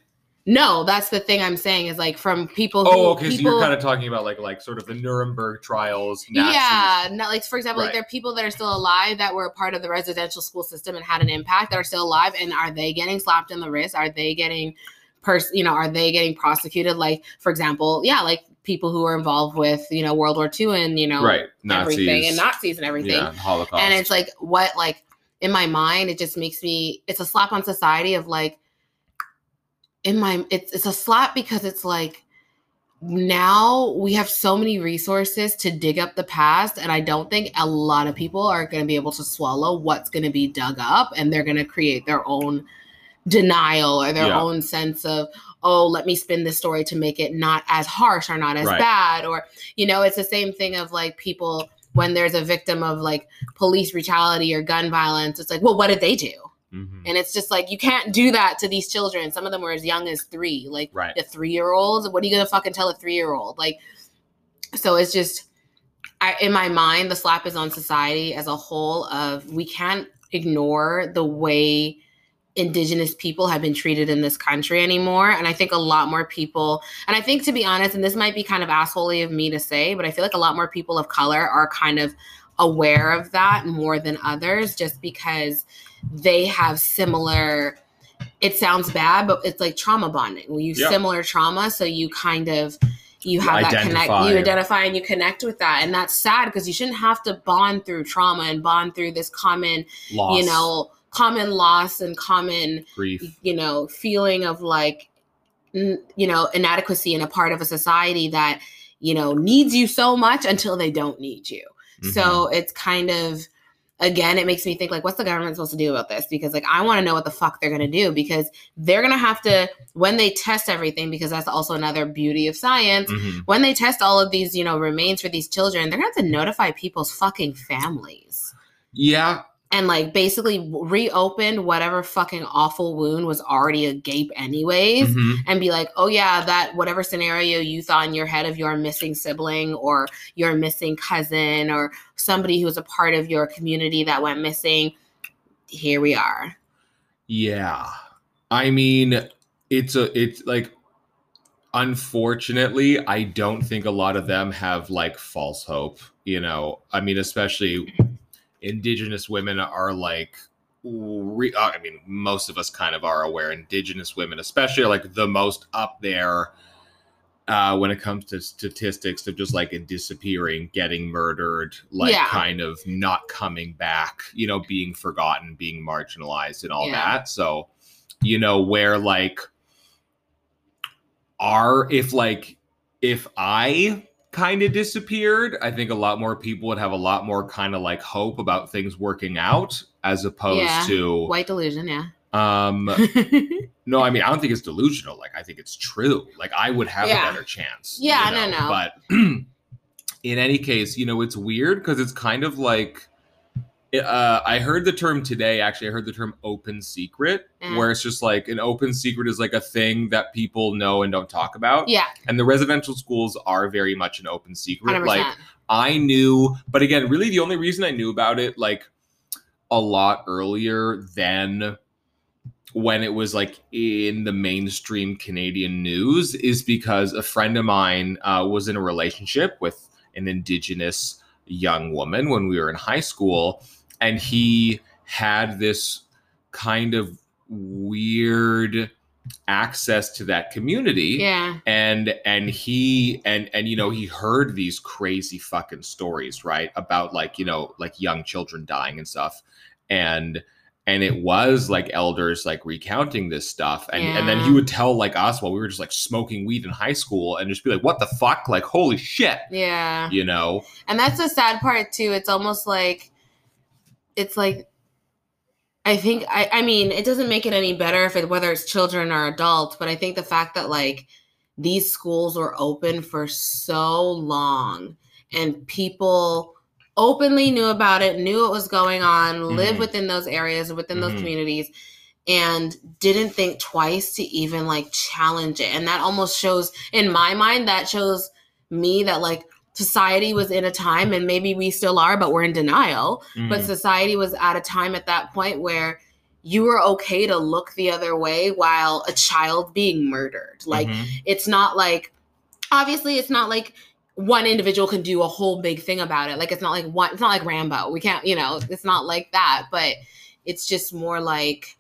No, that's the thing I'm saying is like from people oh, who Oh, okay. people, so you're kind of talking about like like sort of the Nuremberg trials. Nazis. yeah, not like for example, like there are people that are still alive that were a part of the residential school system and had an impact that are still alive, and are they getting slapped in the wrist? Are they getting, pers- you know, are they getting prosecuted? Like for example, yeah, like people who are involved with you know World War II and you know Right. Nazis. everything and Nazis and everything. Yeah. Holocaust. and it's like what like in my mind it just makes me it's a slap on society of like in my it's it's a slap because it's like now we have so many resources to dig up the past and i don't think a lot of people are going to be able to swallow what's going to be dug up and they're going to create their own denial or their Yeah. own sense of oh let me spin this story to make it not as harsh or not as Right. bad or you know it's the same thing of like people when there's a victim of like police brutality or gun violence it's like well what did they do Mhm. and it's just like you can't do that to these children some of them were as young as three like Right. the three year olds what are you gonna fucking tell a three year old like so it's just I, in my mind the slap is on society as a whole of we can't ignore the way indigenous people have been treated in this country anymore. And i think a lot more people and i think to be honest and this might be kind of assholey of me to say but i feel like a lot more people of color are kind of aware of that more than others just because they have similar it sounds bad but it's like trauma bonding. We use similar trauma so you kind of you have that connect you identify. and you connect with that. And that's sad because you shouldn't have to bond through trauma and bond through this common Loss. you know common loss and common grief. you know feeling of like n- you know inadequacy in a part of a society that you know needs you so much until they don't need you Mm-hmm. so it's kind of again it makes me think like what's the government supposed to do about this because like i want to know what the fuck they're going to do because they're going to have to when they test everything because that's also another beauty of science Mhm. when they test all of these you know remains for these children they're going to have to notify people's fucking families Yeah. And like basically reopened whatever fucking awful wound was already agape anyways Mhm. and be like oh yeah that whatever scenario you thought in your head of your missing sibling or your missing cousin or somebody who was a part of your community that went missing here we are Yeah. I mean, it's a it's like unfortunately, I don't think a lot of them have like false hope, you know. I mean, especially indigenous women are like re- uh, I mean, most of us kind of are aware indigenous women especially are like the most up there uh, when it comes to statistics of just like disappearing, getting murdered, like Yeah. kind of not coming back, you know, being forgotten, being marginalized, and all Yeah. that. So, you know, where like are if like if I kind of disappeared, I think a lot more people would have a lot more kind of like hope about things working out as opposed Yeah. to white delusion yeah um *laughs* no, I mean, I don't think it's delusional. Like, I think it's true. Like, I would have Yeah. a better chance. Yeah, you no, know? no. But *clears throat* in any case, you know, it's weird because it's kind of like, uh, I heard the term today. Actually, I heard the term open secret, Yeah. where it's just like an open secret is like a thing that people know and don't talk about. yeah And the residential schools are very much an open secret. 100% Like, I knew, but again, really the only reason I knew about it like a lot earlier than when it was like in the mainstream Canadian news is because a friend of mine uh, was in a relationship with an Indigenous young woman when we were in high school, and he had this kind of weird access to that community. Yeah. and and he and and you know he heard these crazy fucking stories right about like you know like young children dying and stuff. And and it was like elders like recounting this stuff. And and then he would tell like us while we were just like smoking weed in high school and just be like what the fuck? Like holy shit. Yeah. you know? And that's the sad part too. It's almost like it's like I think I I mean, it doesn't make it any better if it whether it's children or adults, but I think the fact that like these schools were open for so long and people openly knew about it, knew what was going on, lived Mhm. within those areas, within those Mhm. communities and didn't think twice to even like challenge it. And that almost shows in my mind that shows me that like society was in a time and maybe we still are but we're in denial but Mhm. society was at a time at that point where you were okay to look the other way while a child being murdered like Mhm. it's not like obviously it's not like one individual can do a whole big thing about it like it's not like one it's not like rambo we can't you know it's not like that but it's just more like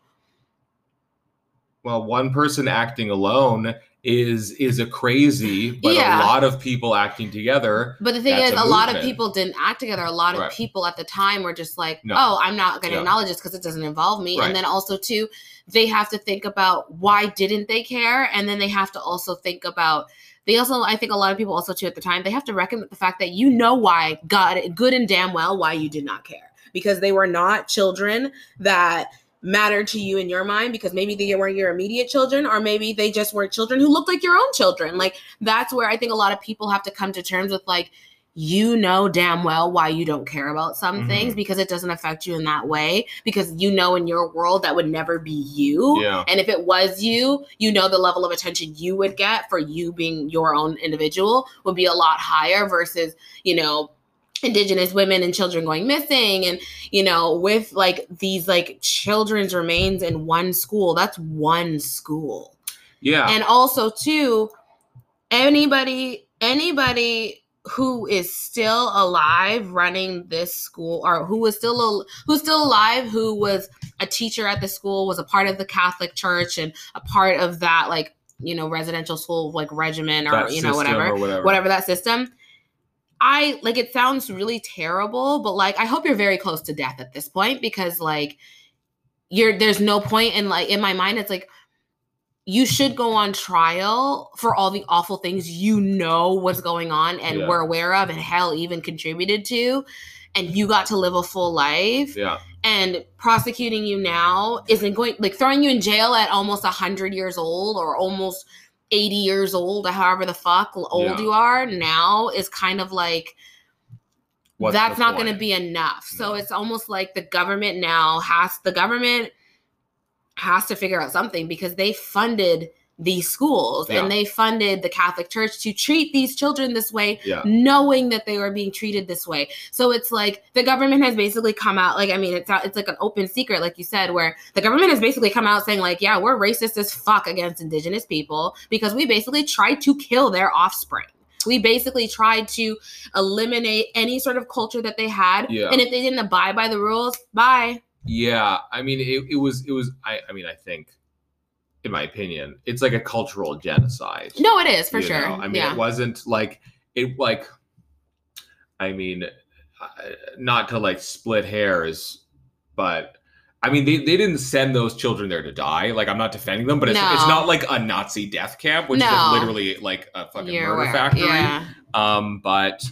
well one person acting alone is is a crazy but Yeah. a lot of people acting together But the thing is, a a, lot of people didn't act together. A lot of Right. people at the time were just like, No. "Oh, I'm not going to Yeah. acknowledge this because it doesn't involve me." Right. And then also too, they have to think about why didn't they care, and then they have to also think about. They also, I think, a lot of people also too at the time they have to reckon with the fact that you know why God, good and damn well, why you did not care because they were not children that mattered to you in your mind because maybe they weren't your immediate children or maybe they just were children who looked like your own children like that's where i think a lot of people have to come to terms with like you know damn well why you don't care about some Mhm. things because it doesn't affect you in that way because you know in your world that would never be you Yeah. and if it was you you know the level of attention you would get for you being your own individual would be a lot higher versus you know indigenous women and children going missing and you know with like these like children's remains in one school that's one school. Yeah. And also too anybody anybody who is still alive running this school or who was still who's still alive who was a teacher at the school was a part of the catholic church and a part of that like you know residential school like regimen or that you know whatever or whatever. whatever that system i like it sounds really terrible but like i hope you're very close to death at this point because like you're there's no point in like in my mind it's like you should go on trial for all the awful things you know what's going on and Yeah. were aware of and hell even contributed to and you got to live a full life yeah and prosecuting you now isn't going like throwing you in jail at almost 100 years old or almost 80 years old or however the fuck old Yeah. you are now is kind of like What's that's not going to be enough. So it's almost like the government now has the government has to figure out something because they funded these schools Yeah. and they funded the catholic church to treat these children this way yeah knowing that they were being treated this way. So it's like the government has basically come out like I mean it's it's like an open secret like you said where the government has basically come out saying like yeah, we're racist as fuck against indigenous people because we basically tried to kill their offspring. We basically tried to eliminate any sort of culture that they had Yeah. and if they didn't abide by the rules, bye. Yeah, I mean, it, it was it was. I I mean, I think, in my opinion, it's like a cultural genocide. No, it is for sure. know? I mean, yeah. it wasn't like it like. I mean, uh, not to like split hairs, but I mean, they, they didn't send those children there to die. Like, I'm not defending them, but it's, it's not like a Nazi death camp, which is like literally like a fucking You're murder aware. factory. Yeah. Um, but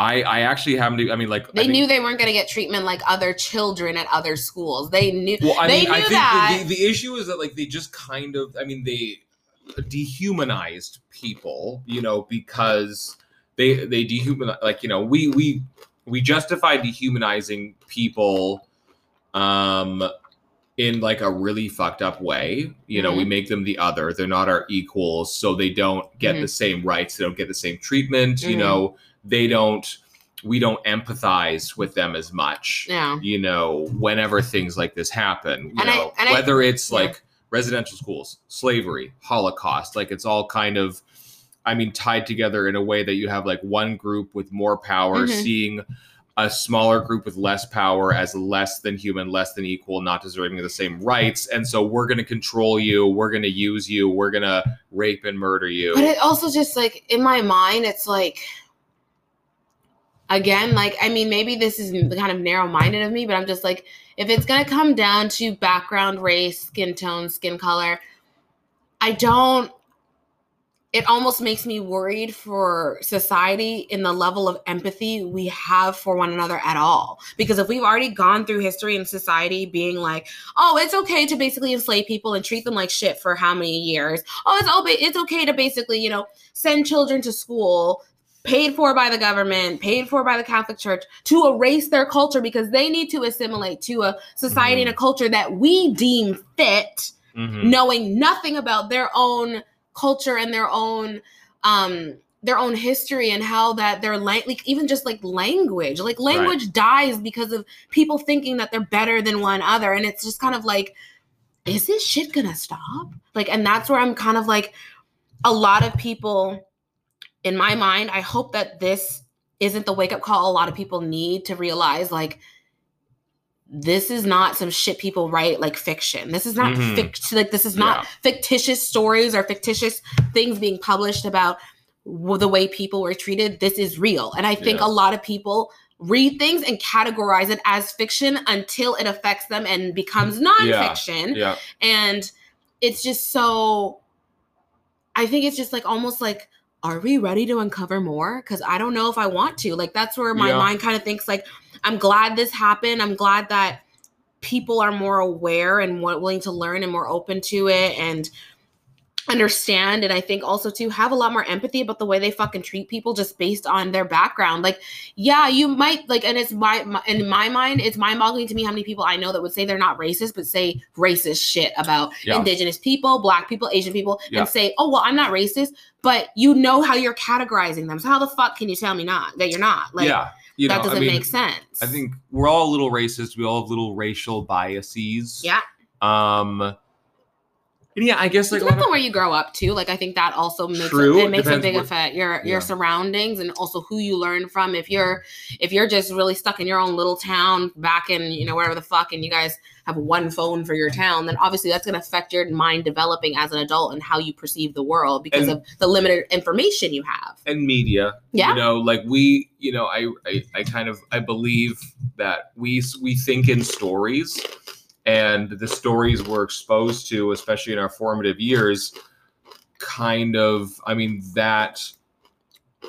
I I actually happen to. I mean, like They think- knew they weren't going to get treatment like other children at other schools. They knew Well, I mean, I think that. The, the, issue is that like they just kind of, I mean, they dehumanized people, you know, because they they dehumanize, like you know, we we we justify dehumanizing people, um, in like a really fucked up way. You know, we make them the other; they're not our equals, so they don't get Mhm. the same rights, they don't get the same treatment. You Mhm. know, they don't. We don't empathize with them as much Yeah. you know, whenever things like this happen, you And I- know, I- whether it's yeah. like residential schools, slavery, Holocaust, like it's all kind of, I mean, tied together in a way that you have like one group with more power Mhm. seeing a smaller group with less power as less than human, less than equal, not deserving of the same rights. And so we're going to control you. We're going to use you. We're going to rape and murder you. But it also just like in my mind, it's like again, like I mean, maybe this is kind of narrow minded of me, but I'm just like, if it's gonna come down to background, race, skin tone, skin color, I don't. It almost makes me worried for society in the level of empathy we have for one another at all. Because if we've already gone through history and society being like, oh, it's okay to basically enslave people and treat them like shit for how many years? Oh, it's it's okay to basically, you know, send children to school paid for by the government, paid for by the Catholic Church to erase their culture because they need to assimilate to a society and a culture that we deem fit, Mhm. knowing nothing about their own culture and their own um their own history and how that their like even just like language like language dies because of people thinking that they're better than one other. And it's just kind of like is this shit gonna stop? Like and that's where i'm kind of like a lot of people in my mind, I hope that this isn't the wake up call a lot of people need to realize like this is not some shit people write like fiction. This is not Mhm. fict- like this is not fictitious stories or fictitious things being published about w- the way people were treated. This is real. And I think Yeah. a lot of people read things and categorize it as fiction until it affects them and becomes nonfiction Yeah. and it's just so i think it's just like almost like are we ready to uncover more? Because i don't know if i want to. Like that's where my Yeah. mind kind of thinks like i'm glad this happened. I'm glad that people are more aware and more willing to learn and more open to it and understand and i think also to have a lot more empathy about the way they fucking treat people just based on their background like yeah you might like and it's my, my in my mind it's mind-boggling to me how many people i know that would say they're not racist but say racist shit about Yeah. indigenous people black people asian people Yeah. and say oh well i'm not racist but you know how you're categorizing them so how the fuck can you tell me not that you're not like yeah. You that know, doesn't I mean, make sense I think we're all a little racist. We all have little racial biases. yeah Um. And yeah, I guess it like a depends on where you grow up too. Like I think that also makes True, a, it it makes a big where- effect. Your Yeah. your surroundings and also who you learn from. If you're mm-hmm. if you're just really stuck in your own little town back in you know wherever the fuck, and you guys have one phone for your town, then obviously that's going to affect your mind developing as an adult and how you perceive the world because And- of the limited information you have. and media. Yeah. You know, like we, you know, I, I, I kind of, I believe that we, we think in stories, and the stories we're exposed to, especially in our formative years, kind of, I mean, that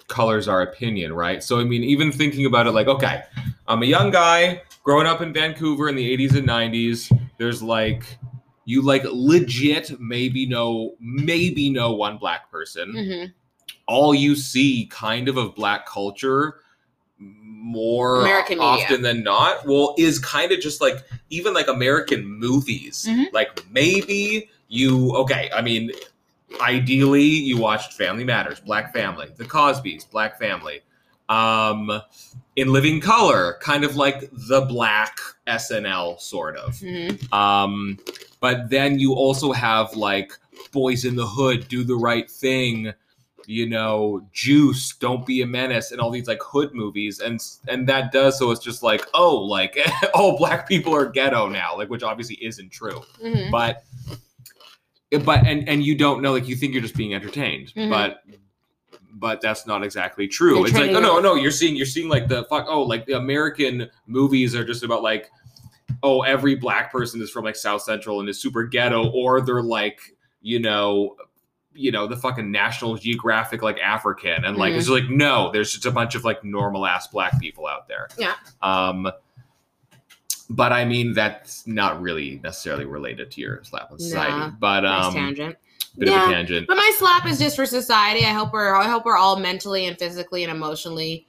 colors our opinion, right? So, I mean, even thinking about it, like, okay, I'm a young guy growing up in Vancouver in the 80s and 90s. There's like, you like legit maybe know maybe know one black person hmm all you see kind of of black culture more American media. often than not well is kind of just like even like american movies Mhm. like maybe you okay i mean ideally you watched family matters black family the cosbys black family um in living color kind of like the black snl sort of hmm um, but then you also have like Boyz n the Hood, Do the Right Thing, you know, Juice, Don't Be a Menace, and all these like hood movies, and and that does so it's just like oh like *laughs* all black people are ghetto now, like which obviously isn't true, hmm but but and and you don't know like you think you're just being entertained, Mhm. but but that's not exactly true. They're it's like oh no no you're seeing you're seeing like the fuck oh like the American movies are just about like oh every black person is from like South Central and is super ghetto or they're like you know you know the fucking National Geographic like African and like Mhm. it's like no there's just a bunch of like normal ass black people out there Yeah. um but I mean that's not really necessarily related to your slap on society Nah. but Nice um tangent. bit Yeah. of a tangent But my slap is just for society. I hope we're I hope we're all mentally and physically and emotionally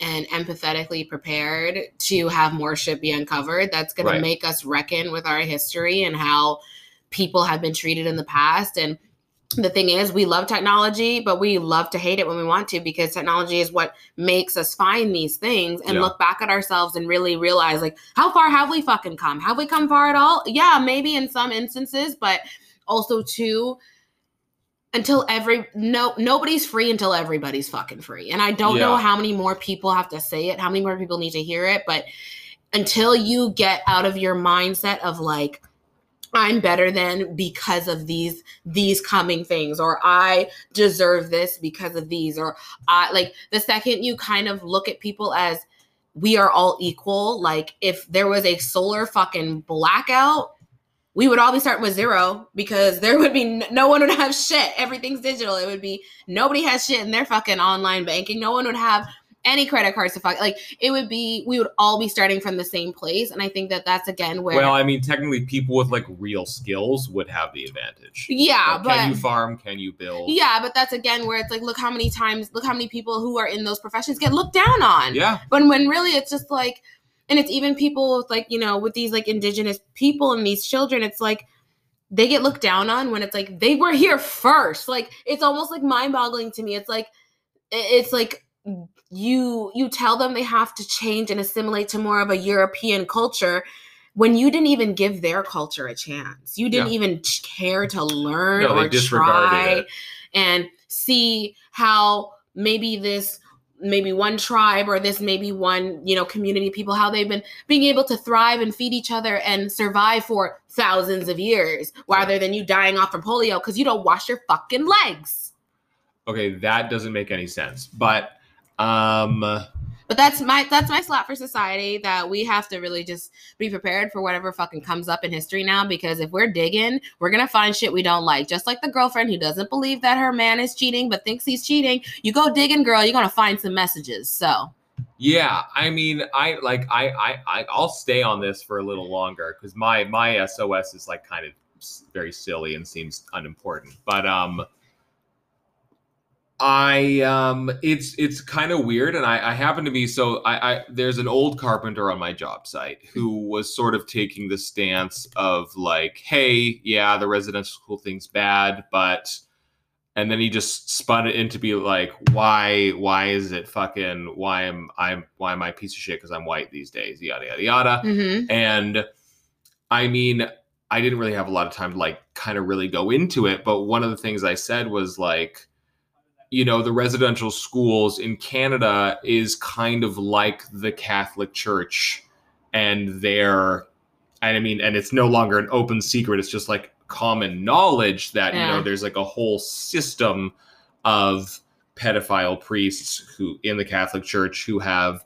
and empathetically prepared to have more shit be uncovered. That's going Right. to make us reckon with our history and how people have been treated in the past. And the thing is, we love technology, but we love to hate it when we want to because technology is what makes us find these things and Yeah. look back at ourselves and really realize, like, how far have we fucking come? Have we come far at all? Yeah, maybe in some instances, but also too until every no nobody's free until everybody's fucking free. And I don't know how many more people have to say it, how many more people need to hear it, but until you get out of your mindset of like I'm better than because of these these coming things or I deserve this because of these or I like the second you kind of look at people as we are all equal like if there was a solar fucking blackout we would all be starting with zero because there would be no one would have shit. Everything's digital. It would be nobody has shit in their fucking online banking. No one would have any credit cards to fuck like it would be we would all be starting from the same place and i think that that's again where Well, I mean, technically, people with like real skills would have the advantage. yeah Like, but can you farm? Can you build? Yeah, but that's again where it's like, look how many times, look how many people who are in those professions get looked down on. Yeah. When when really it's just like, and it's even people with like you know with these like indigenous people and these children, it's like they get looked down on when it's like they were here first. Like it's almost like mind boggling to me. It's like it's like you you tell them they have to change and assimilate to more of a European culture when you didn't even give their culture a chance. You didn't Yeah. even care to learn No, or try it. and see how maybe this maybe one tribe or this maybe one you know community people how they've been being able to thrive and feed each other and survive for thousands of years rather than you dying off from polio because you don't wash your fucking legs Okay, that doesn't make any sense. But um but that's my that's my slap for society that we have to really just be prepared for whatever fucking comes up in history now because if we're digging we're gonna find shit we don't like just like the girlfriend who doesn't believe that her man is cheating but thinks he's cheating you go digging girl you're gonna find some messages so yeah, I mean, I like I I, I I'll stay on this for a little longer because my my SOS is like kind of very silly and seems unimportant. But um I um it's it's kind of weird and I, I happen to be so I, I there's an old carpenter on my job site who was sort of taking the stance of like hey yeah the residential school thing's bad but and then he just spun it into be like why why is it fucking why am I'm why am I a piece of shit because I'm white these days yada yada yada mhm. and I mean, I didn't really have a lot of time to like kind of really go into it. But one of the things I said was like, you know, the residential schools in Canada is kind of like the Catholic Church and their, and I mean, and it's no longer an open secret. It's just like common knowledge that, you know, there's like a whole system of pedophile priests who in the Catholic Church who have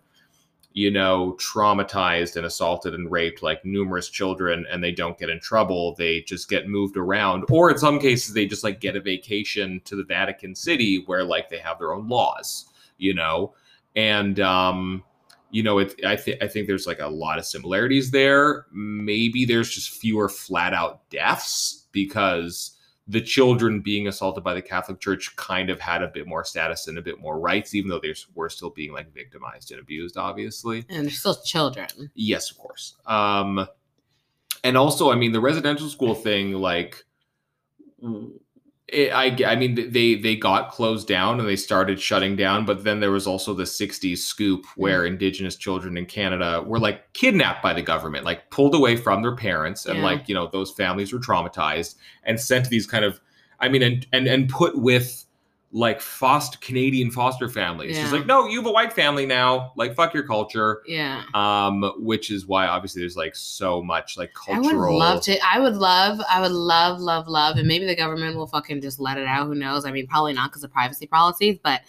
you know, traumatized and assaulted and raped like numerous children and they don't get in trouble. They just get moved around. Or in some cases, they just like get a vacation to the Vatican City where like they have their own laws, you know? And, um, you know, it, I, th- I think there's like a lot of similarities there. Maybe there's just fewer flat out deaths because the children being assaulted by the Catholic Church kind of had a bit more status and a bit more rights, even though they were still being like victimized and abused, obviously. and they're still children Yes, of course. Um, and also, I mean, the residential school thing, like, it, I, I mean, they they got closed down and they started shutting down, but then there was also the '60s scoop mm-hmm. where Indigenous children in Canada were like kidnapped by the government, like pulled away from their parents, and Yeah. like you know those families were traumatized and sent to these kind of, I mean, and and and put with like foster Canadian foster families. She's like, no, you have a white family now. Like, fuck your culture yeah um which is why obviously there's like so much like cultural. I would love to. I would love. I would love, love, love, and maybe the government will fucking just let it out. Who knows? I mean, probably not because of privacy policies, but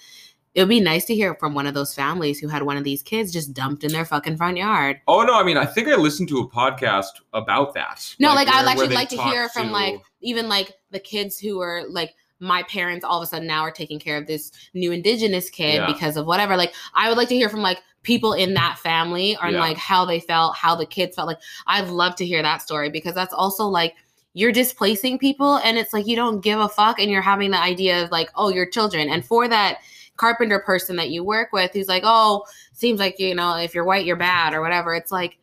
it would be nice to hear from one of those families who had one of these kids just dumped in their fucking front yard. oh no i mean i think i listened to a podcast about that No, like, I'd where- where actually like to hear from to- like even like the kids who are like my parents all of a sudden now are taking care of this new indigenous kid Yeah. because of whatever. Like I would like to hear from like people in that family and Yeah. like how they felt, how the kids felt. Like I'd love to hear that story because that's also like you're displacing people and it's like you don't give a fuck and you're having the idea of like, oh, your children. And for that carpenter person that you work with who's like, oh, seems like, you know, if you're white, you're bad or whatever. It's like,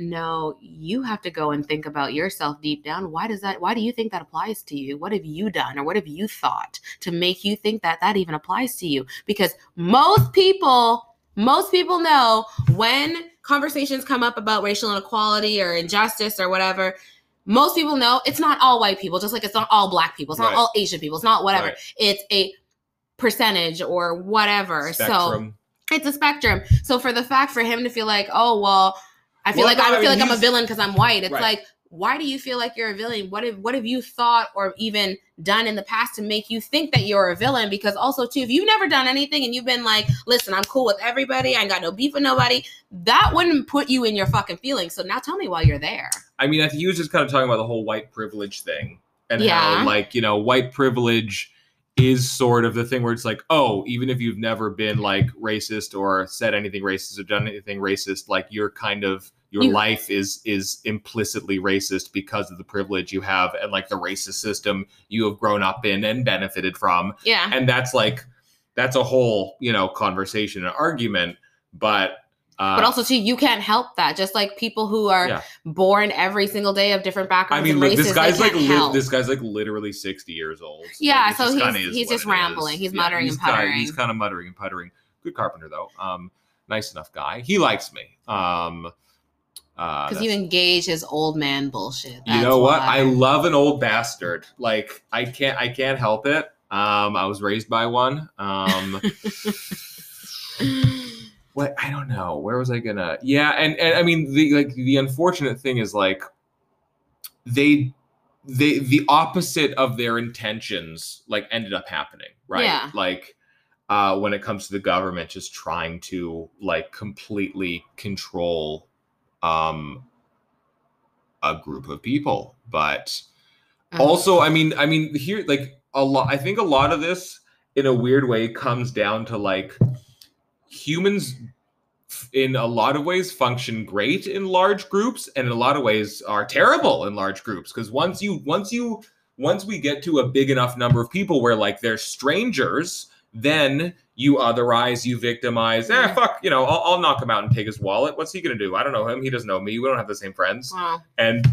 no, you have to go and think about yourself deep down. Why does that, why do you think that applies to you? What have you done or what have you thought to make you think that that even applies to you? Because most people, most people know when conversations come up about racial inequality or injustice or whatever, most people know it's not all white people, just like it's not all black people, it's not Right. all Asian people, it's not whatever. Right. It's a percentage or whatever. So it's a spectrum. So for the fact for him to feel like, oh well, I feel Well, like I I feel mean, like I'm a villain because I'm white. It's Right. like, why do you feel like you're a villain? What have what have you thought or even done in the past to make you think that you're a villain? Because also too, if you've never done anything and you've been like, listen, I'm cool with everybody, I ain't got no beef with nobody, that wouldn't put you in your fucking feelings. So now tell me why you're there. I mean, I think he was just kind of talking about the whole white privilege thing and Yeah. how, like, you know, white privilege is sort of the thing where it's like, oh, even if you've never been like racist or said anything racist or done anything racist, like you're kind of your You- life is is implicitly racist because of the privilege you have and like the racist system you have grown up in and benefited from. Yeah. And that's like that's a whole, you know, conversation and argument. But uh, But also too, you can't help that. Just like people who are Yeah. born every single day of different backgrounds. I mean, and races, this guy's like li- this guy's like literally sixty years old. Yeah, Like, so he's- kinda he's just rambling. He's muttering he's and kinda- puttering. he's kind of muttering and puttering. Good carpenter though. Um, nice enough guy. He likes me. Um, uh, because you engage his old man bullshit. you know what? why. I love an old bastard. Like I can't, I can't help it. Um, I was raised by one. Um, *laughs* what I don't know. Where was I gonna? Yeah, and, and I mean the like the unfortunate thing is like they they the opposite of their intentions like ended up happening, right? Yeah. Like uh when it comes to the government just trying to like completely control um a group of people. But Uh-huh. also i mean i mean here like a lot i think a lot of this in a weird way comes down to like humans in a lot of ways function great in large groups and in a lot of ways are terrible in large groups because once you once you once we get to a big enough number of people where like they're strangers then you otherize you victimize eh Mhm. fuck you know I'll, I'll knock him out and take his wallet. What's he gonna do? I don't know him. He doesn't know me. We don't have the same friends. Wow. and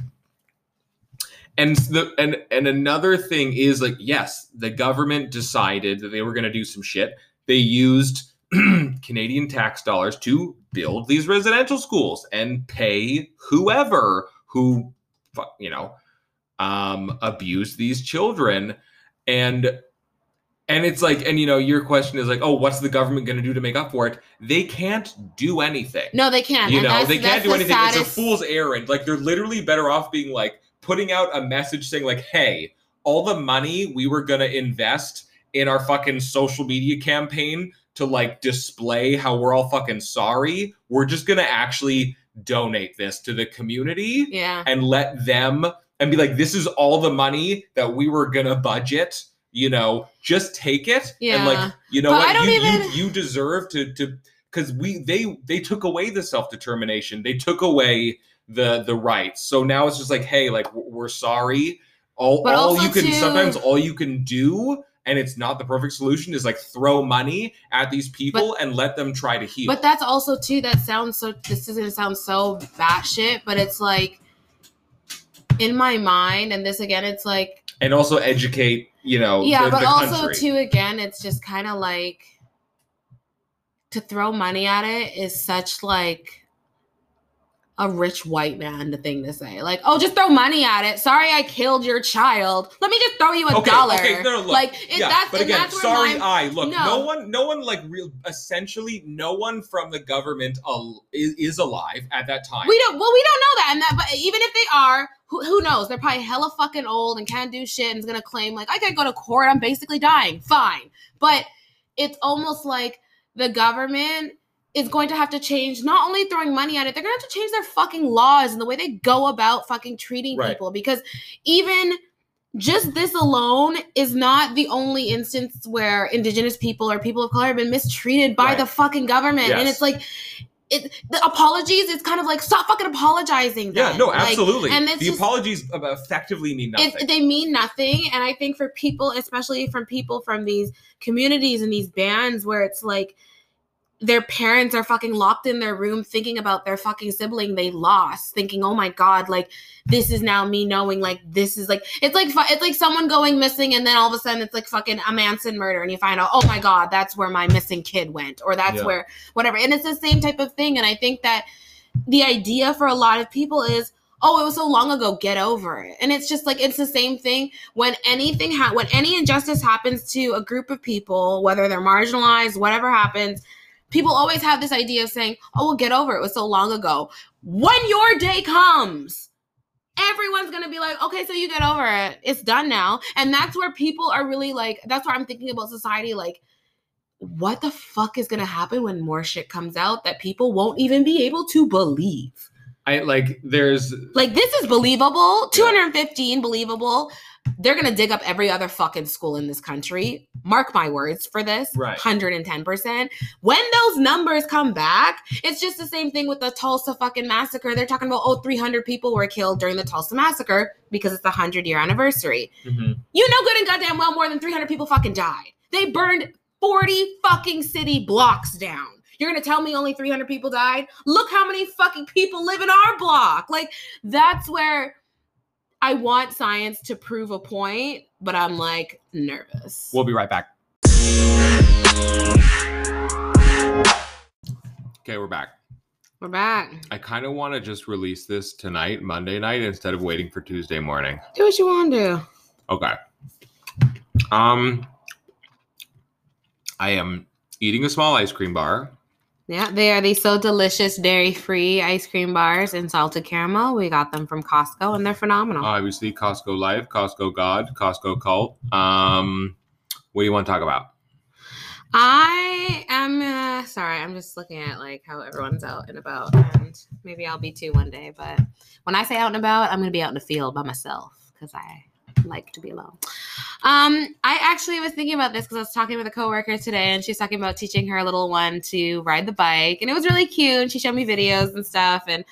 and the and and another thing is like yes the government decided that they were going to do some shit. They used *clears throat* canadian tax dollars to build these residential schools and pay whoever who you know um abused these children. And and it's like and you know your question is like oh what's the government going to do to make up for it they can't do anything No, they can't. you and know they can't do the anything it's a fool's errand like they're literally better off being like putting out a message saying like hey all the money we were going to invest in our fucking social media campaign to like display how we're all fucking sorry we're just going to actually donate this to the community Yeah. and let them and be like this is all the money that we were going to budget you know just take it and like you know But what you, even- you you deserve to to because we they they took away the self-determination they took away the the rights so now it's just like hey like we're sorry all, But all you can too- sometimes all you can do and it's not the perfect solution is like throw money at these people and let them try to heal But that's also too. That sounds so. This is gonna sound so batshit, but it's like in my mind, and this again, it's like and also educate you know yeah, the, but the also too again, it's just kind of like to throw money at it is such like a rich white man the thing to say. Like, oh, just throw money at it. Sorry, I killed your child. Let me just throw you a Okay, dollar. okay, no, look. like, yeah, that's but again, that's where sorry, my- I look. No. No. one, no one, like real. Essentially, no one from the government al- is, is alive at that time. We don't. Well, we don't know that, and that. But even if they are, who, who knows? They're probably hella fucking old and can't do shit, and is gonna claim like I can't go to court. I'm basically dying. Fine, but it's almost like the government is going to have to change. Not only throwing money at it, they're gonna have to change their fucking laws and the way they go about fucking treating Right. people. Because even just this alone is not the only instance where indigenous people or people of color have been mistreated by Right. the fucking government. And it's like it the apologies, it's kind of like stop fucking apologizing. Yeah, then. no, Like, absolutely. and it's the just- apologies effectively mean nothing. it, they mean nothing. And I think for people, especially from people from these communities and these bands where it's like their parents are fucking locked in their room thinking about their fucking sibling they lost, thinking, oh my God, like this is now me knowing like this is like it's like it's like someone going missing and then all of a sudden it's like fucking a Manson murder and you find out, oh my God, that's where my missing kid went, or that's Yeah. where whatever. And it's the same type of thing. And I think that the idea for a lot of people is oh, it was so long ago, get over it. And it's just like it's the same thing when anything ha- when any injustice happens to a group of people, whether they're marginalized, whatever happens, people always have this idea of saying, "Oh, well, get over it. It was so long ago." When your day comes, everyone's gonna be like, okay, so you get over it. It's done now. And that's where people are really like, that's where I'm thinking about society like, what the fuck is gonna happen when more shit comes out that people won't even be able to believe? I like there's Like, this is believable. 215 believable. They're gonna dig up every other fucking school in this country. Mark my words for this. Right. 110%. When those numbers come back, it's just the same thing with the Tulsa fucking massacre. They're talking about, oh, 300 people were killed during the Tulsa massacre because it's the 100 year anniversary. Mhm. You know good and goddamn well more than 300 people fucking died. They burned 40 fucking city blocks down. You're gonna tell me only 300 people died? Look how many fucking people live in our block. Like, that's where I want science to prove a point, but I'm like nervous. We'll be right back. Okay, we're back. We're back. I kind of want to just release this tonight, Monday night, instead of waiting for Tuesday morning. Do what you want to do. Okay. Um, I am eating a small ice cream bar. Yeah, they are these so delicious dairy free ice cream bars in salted caramel. We got them from Costco and they're phenomenal. Obviously, Costco Life, Costco God, Costco Cult. Um, what do you want to talk about? I am uh, sorry. I'm just looking at like how everyone's out and about, and maybe I'll be too one day. But when I say out and about, I'm gonna be out in the field by myself because I like to be alone. Um, I actually was thinking about this because I was talking with a coworker today, and she's talking about teaching her little one to ride the bike, and it was really cute. And she showed me videos and stuff, and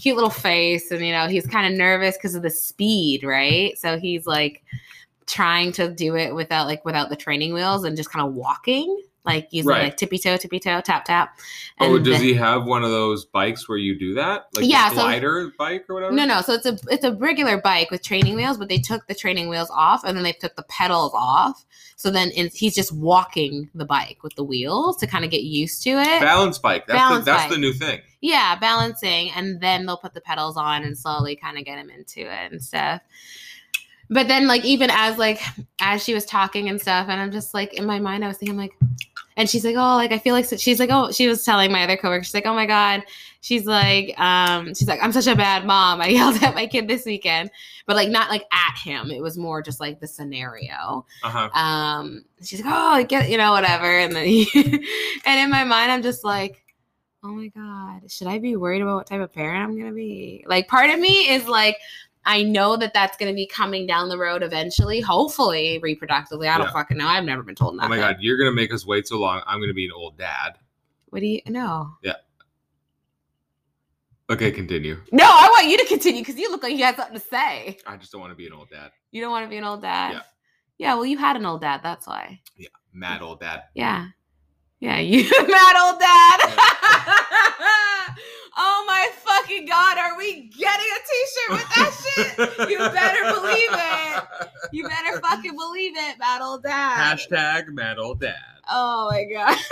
cute little face, and you know he's kind of nervous because of the speed, right? So he's like trying to do it without like without the training wheels and just kind of walking like using Right. like tippy toe tippy toe tap tap oh, does the- he have one of those bikes where you do that? Like Yeah, the so- bike or whatever? no no so it's a it's a regular bike with training wheels but they took the training wheels off and then they took the pedals off so then he's just walking the bike with the wheels to kind of get used to it Balance bike. That's, Balance the, that's bike. the new thing. yeah balancing and then they'll put the pedals on and slowly kind of get him into it and stuff but then like even as like as she was talking and stuff and i'm just like in my mind i was thinking like and she's like oh like i feel like she's like oh she was telling my other coworker she's like oh my god. She's like um she's like i'm such a bad mom. I *laughs* yelled at my kid this weekend but like not like at him. It was more just like the scenario. Uh huh. um she's like oh I get you know whatever. And then he, *laughs* and in my mind i'm just like oh my god should i be worried about what type of parent i'm gonna be? Like part of me is like i know that that's gonna be coming down the road eventually hopefully reproductively i don't Yeah. fucking know i've never been told that. Oh my god, you're gonna make us wait so long. I'm gonna be an old dad. what do you know Yeah. Okay, continue. no i want you to continue because you look like you had something to say I just don't want to be an old dad. you don't want to be an old dad Yeah. yeah well you had an old dad that's why Yeah, Mad old dad. Yeah. Yeah, *laughs* you mad old dad. *laughs* oh my fucking god, are we getting a t-shirt with that shit? You better believe it. You better fucking believe it, mad old dad. Hashtag Metal dad. Oh my god. *laughs*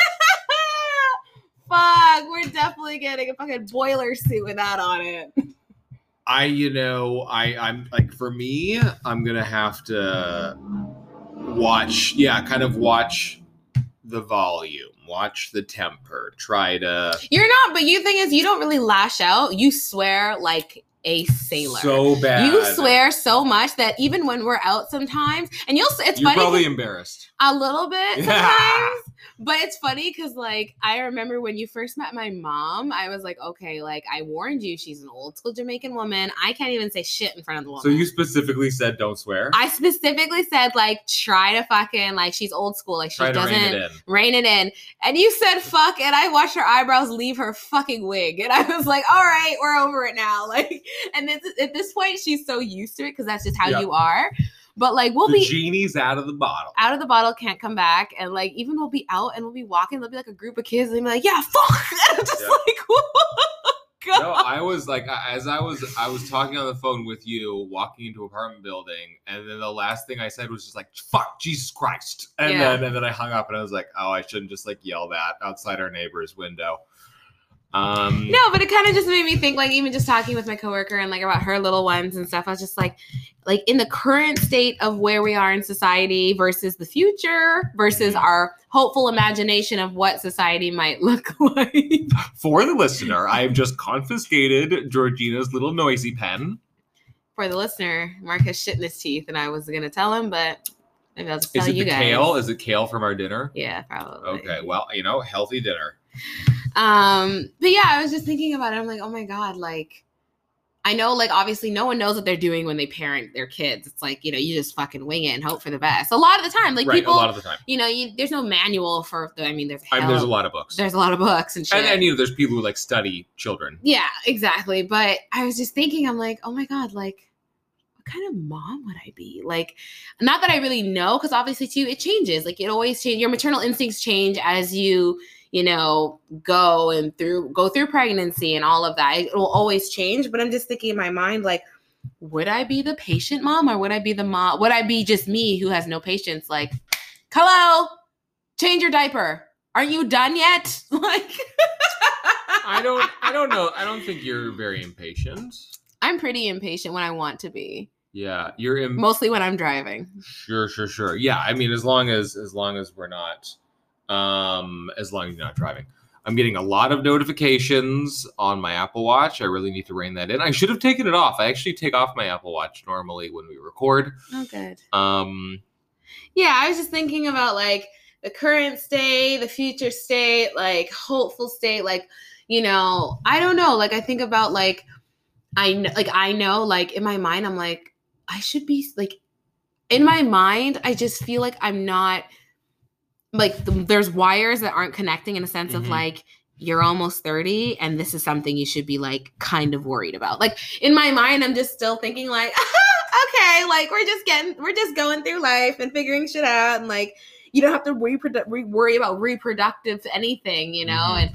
Fuck, we're definitely getting a fucking boiler suit with that on it. I, you know, I, I'm like for me, I'm gonna have to watch, yeah, kind of watch the volume, watch the temper, try to You're not, but you thing is you don't really lash out. You swear like a sailor. so bad. You swear so much that even when we're out sometimes, and you'll it's You're funny probably embarrassed. A little bit Yeah. sometimes. But it's funny because like I remember when you first met my mom, I was like, okay, like I warned you, she's an old school Jamaican woman. I can't even say shit in front of the woman. So you specifically said don't swear. I specifically said like try to fucking like she's old school, like she Try doesn't rein it in. rein it in. And you said fuck, and I watched her eyebrows leave her fucking wig, and I was like, all right, we're over it now. *laughs* Like, and this, at this point, she's so used to it because that's just how Yeah. you are. But like, we'll the be genie's out of the bottle. out of the bottle, can't come back, and like, even we'll be out and we'll be walking, there'll be like a group of kids, and they'll be like, yeah, fuck. And *laughs* I'm just Yeah. like, God. *laughs* no, I was like, as I was, I was talking on the phone with you, walking into apartment building, and then the last thing I said was just like, "Fuck, Jesus Christ!" And Yeah. then, and then I hung up, and I was like, "Oh, I shouldn't just like yell that outside our neighbor's window." Um, No, but it kind of just made me think, like, even just talking with my coworker and like about her little ones and stuff. I was just like, like in the current state of where we are in society versus the future versus our hopeful imagination of what society might *laughs* look like. For the listener, I have just confiscated Georgina's little noisy pen. For the listener, Mark has shit in his teeth, and I was gonna tell him, but maybe I'll just tell Is it you the guys. kale? Is it kale from our dinner? Yeah, probably. Okay, well, you know, healthy dinner. Um, but yeah, I was just thinking about it. I'm like, oh my god, like I know, like obviously, no one knows what they're doing when they parent their kids. It's like you know, you just fucking wing it and hope for the best. A lot of the time, like right, people, a lot of the time. you know, you, there's no manual for. The, I mean, there's I mean, there's a lot of books. There's a lot of books and shit. and then, you know, there's people who like study children. yeah, exactly. But I was just thinking, I'm like, oh my god, like. What kind of mom would I be? Like, not that I really know, because obviously, too, it changes. Like, it always changes. Your maternal instincts change as you you know go and through go through pregnancy and all of that it will always change but i'm just thinking in my mind like would i be the patient mom or would i be the mom would i be just me who has no patience like hello change your diaper aren't you done yet *laughs* like I don't I don't know. I don't think you're very impatient. i'm pretty impatient when i want to be Yeah, you're Im- mostly when i'm driving Sure, sure, sure. Yeah, I mean, as long as as long as we're not, um, as long as you're not driving. I'm getting a lot of notifications on my Apple Watch. I really need to rein that in. I should have taken it off. I actually take off my Apple Watch normally when we record. oh good Um, yeah i was just thinking about like the current state the future state like hopeful state like you know i don't know like i think about like i kn- like i know like in my mind i'm like i should be like in my mind i just feel like i'm not like th- there's wires that aren't connecting in a sense of Mhm. like you're almost 30 and this is something you should be like kind of worried about like in my mind i'm just still thinking like *laughs* okay like we're just getting we're just going through life and figuring shit out and like you don't have to reprodu- re- worry about reproductive anything you know Mhm. and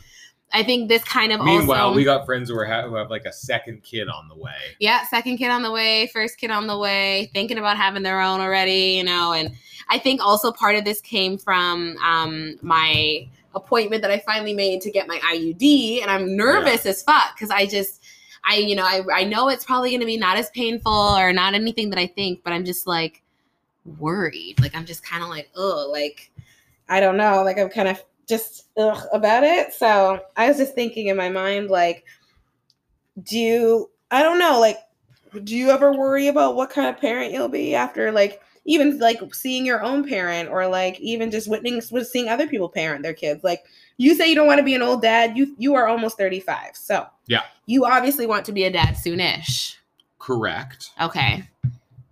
i think this kind of meanwhile, also we got friends who, are ha- who have like a second kid on the way. yeah second kid on the way first kid on the way thinking about having their own already you know and i think also part of this came from um my appointment that i finally made to get my iud and i'm nervous as fuck because i just i you know I, I know it's probably going to be not as painful or not anything that i think but i'm just like worried. Like i'm just kind of like oh like i don't know. Like i'm kind of just ugh about it. So i was just thinking in my mind like do you i don't know like do you ever worry about what kind of parent you'll be after like even like seeing your own parent or like even just witnessing seeing other people parent their kids like you say you don't want to be an old dad you you are almost 35 so Yeah. you obviously want to be a dad soonish Correct. okay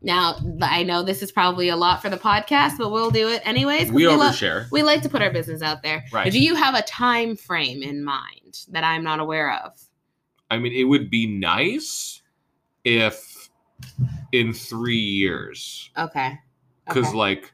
now i know this is probably a lot for the podcast but we'll do it anyways We lo- overshare. we like to put our business out there Right. do you have a time frame in mind that i'm not aware of I mean, it would be nice if in three years. Okay. Because Okay. like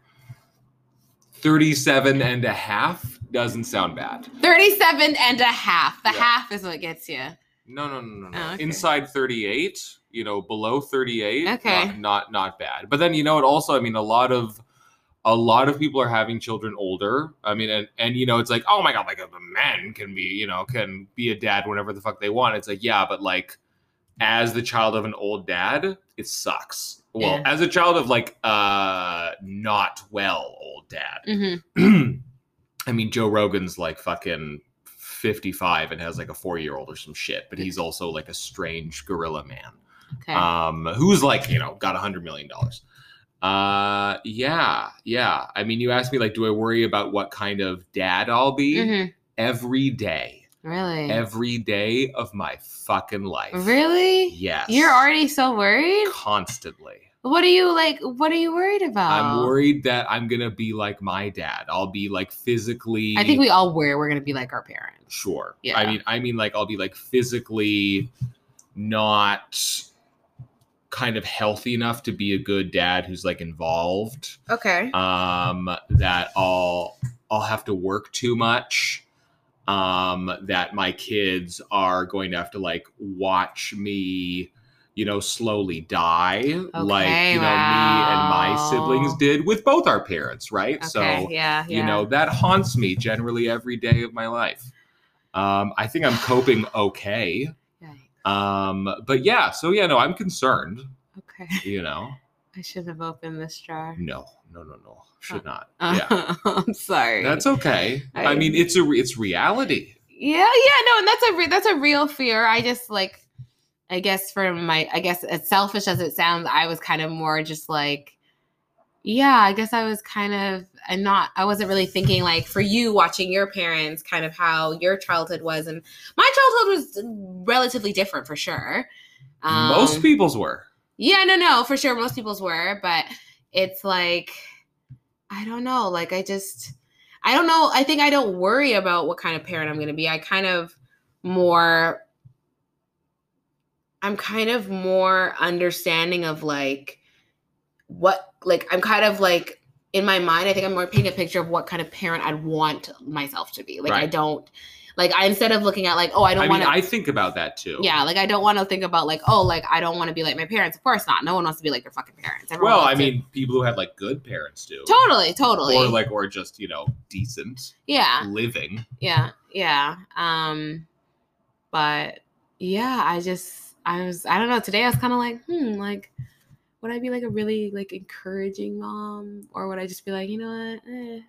37 and a half doesn't sound bad. 37 and a half. The Yeah. half is what gets you. No no no no no. Oh, okay. inside 38 you know below 38 Okay. not, not not bad. But then you know it also i mean a lot of a lot of people are having children older. I mean and and you know it's like oh my god like the men can be you know can be a dad whenever the fuck they want. It's like yeah but like as the child of an old dad it sucks well Yeah. as a child of like uh not well old dad hmm *clears throat* I mean, Joe Rogan's like fucking 55 and has like a four year old or some shit, but he's also like a strange gorilla man okay um, who's like, you know, got a hundred million dollars. Uh, yeah, yeah. I mean, you asked me like, do I worry about what kind of dad I'll be Mhm. every day, really every day of my fucking life? really Yes. you're already so worried constantly. what are you like what are you worried about I'm worried that I'm gonna be like my dad. I'll be like physically. i think we all worry we're gonna be like our parents sure Yeah. i mean i mean like i'll be like physically not kind of healthy enough to be a good dad who's like involved okay um that i'll i'll have to work too much um that my kids are going to have to like watch me you know slowly die like Okay, you know me and my siblings did with both our parents right okay so yeah, yeah you know that haunts me generally every day of my life Um, I think I'm coping okay. Um, but yeah, so yeah, no, I'm concerned. Okay. You know, *laughs* I should have opened this jar. no, no, no, no, should not. Uh, Yeah, *laughs* I'm sorry. that's okay. I, *laughs* I- mean, it's a re- it's reality. yeah, yeah, no, and that's a re- that's a real fear. I just like, I guess for my, I guess as selfish as it sounds, I was kind of more just like, yeah, I guess I was kind of, I'm not, I wasn't really thinking like for you watching your parents, kind of how your childhood was, and my childhood was relatively different for sure. Most Um, people's were. Yeah, no, no, for sure. Most people's were, but it's like, I don't know. Like, I just, I don't know. I think I don't worry about what kind of parent I'm going to be. I kind of more, I'm kind of more understanding of like what, like, I'm kind of like, in my mind, I think I'm more painting a picture of what kind of parent I'd want myself to be. Like, I don't, like, I instead of looking at like, oh, I don't want mean, to. I think about that too. Yeah, like I don't want to think about like, oh, like I don't want to be like my parents. Of course not. No one wants to be like their fucking parents. Everyone Well, I to- mean, people who had like good parents do. totally, totally. Or like, or just you know, decent yeah, living. yeah, yeah. Um, but yeah, I just, I was, I don't know. Today I was kind of like, hmm, like, would I be like a really like encouraging mom, or would I just be like, you know what? Eh.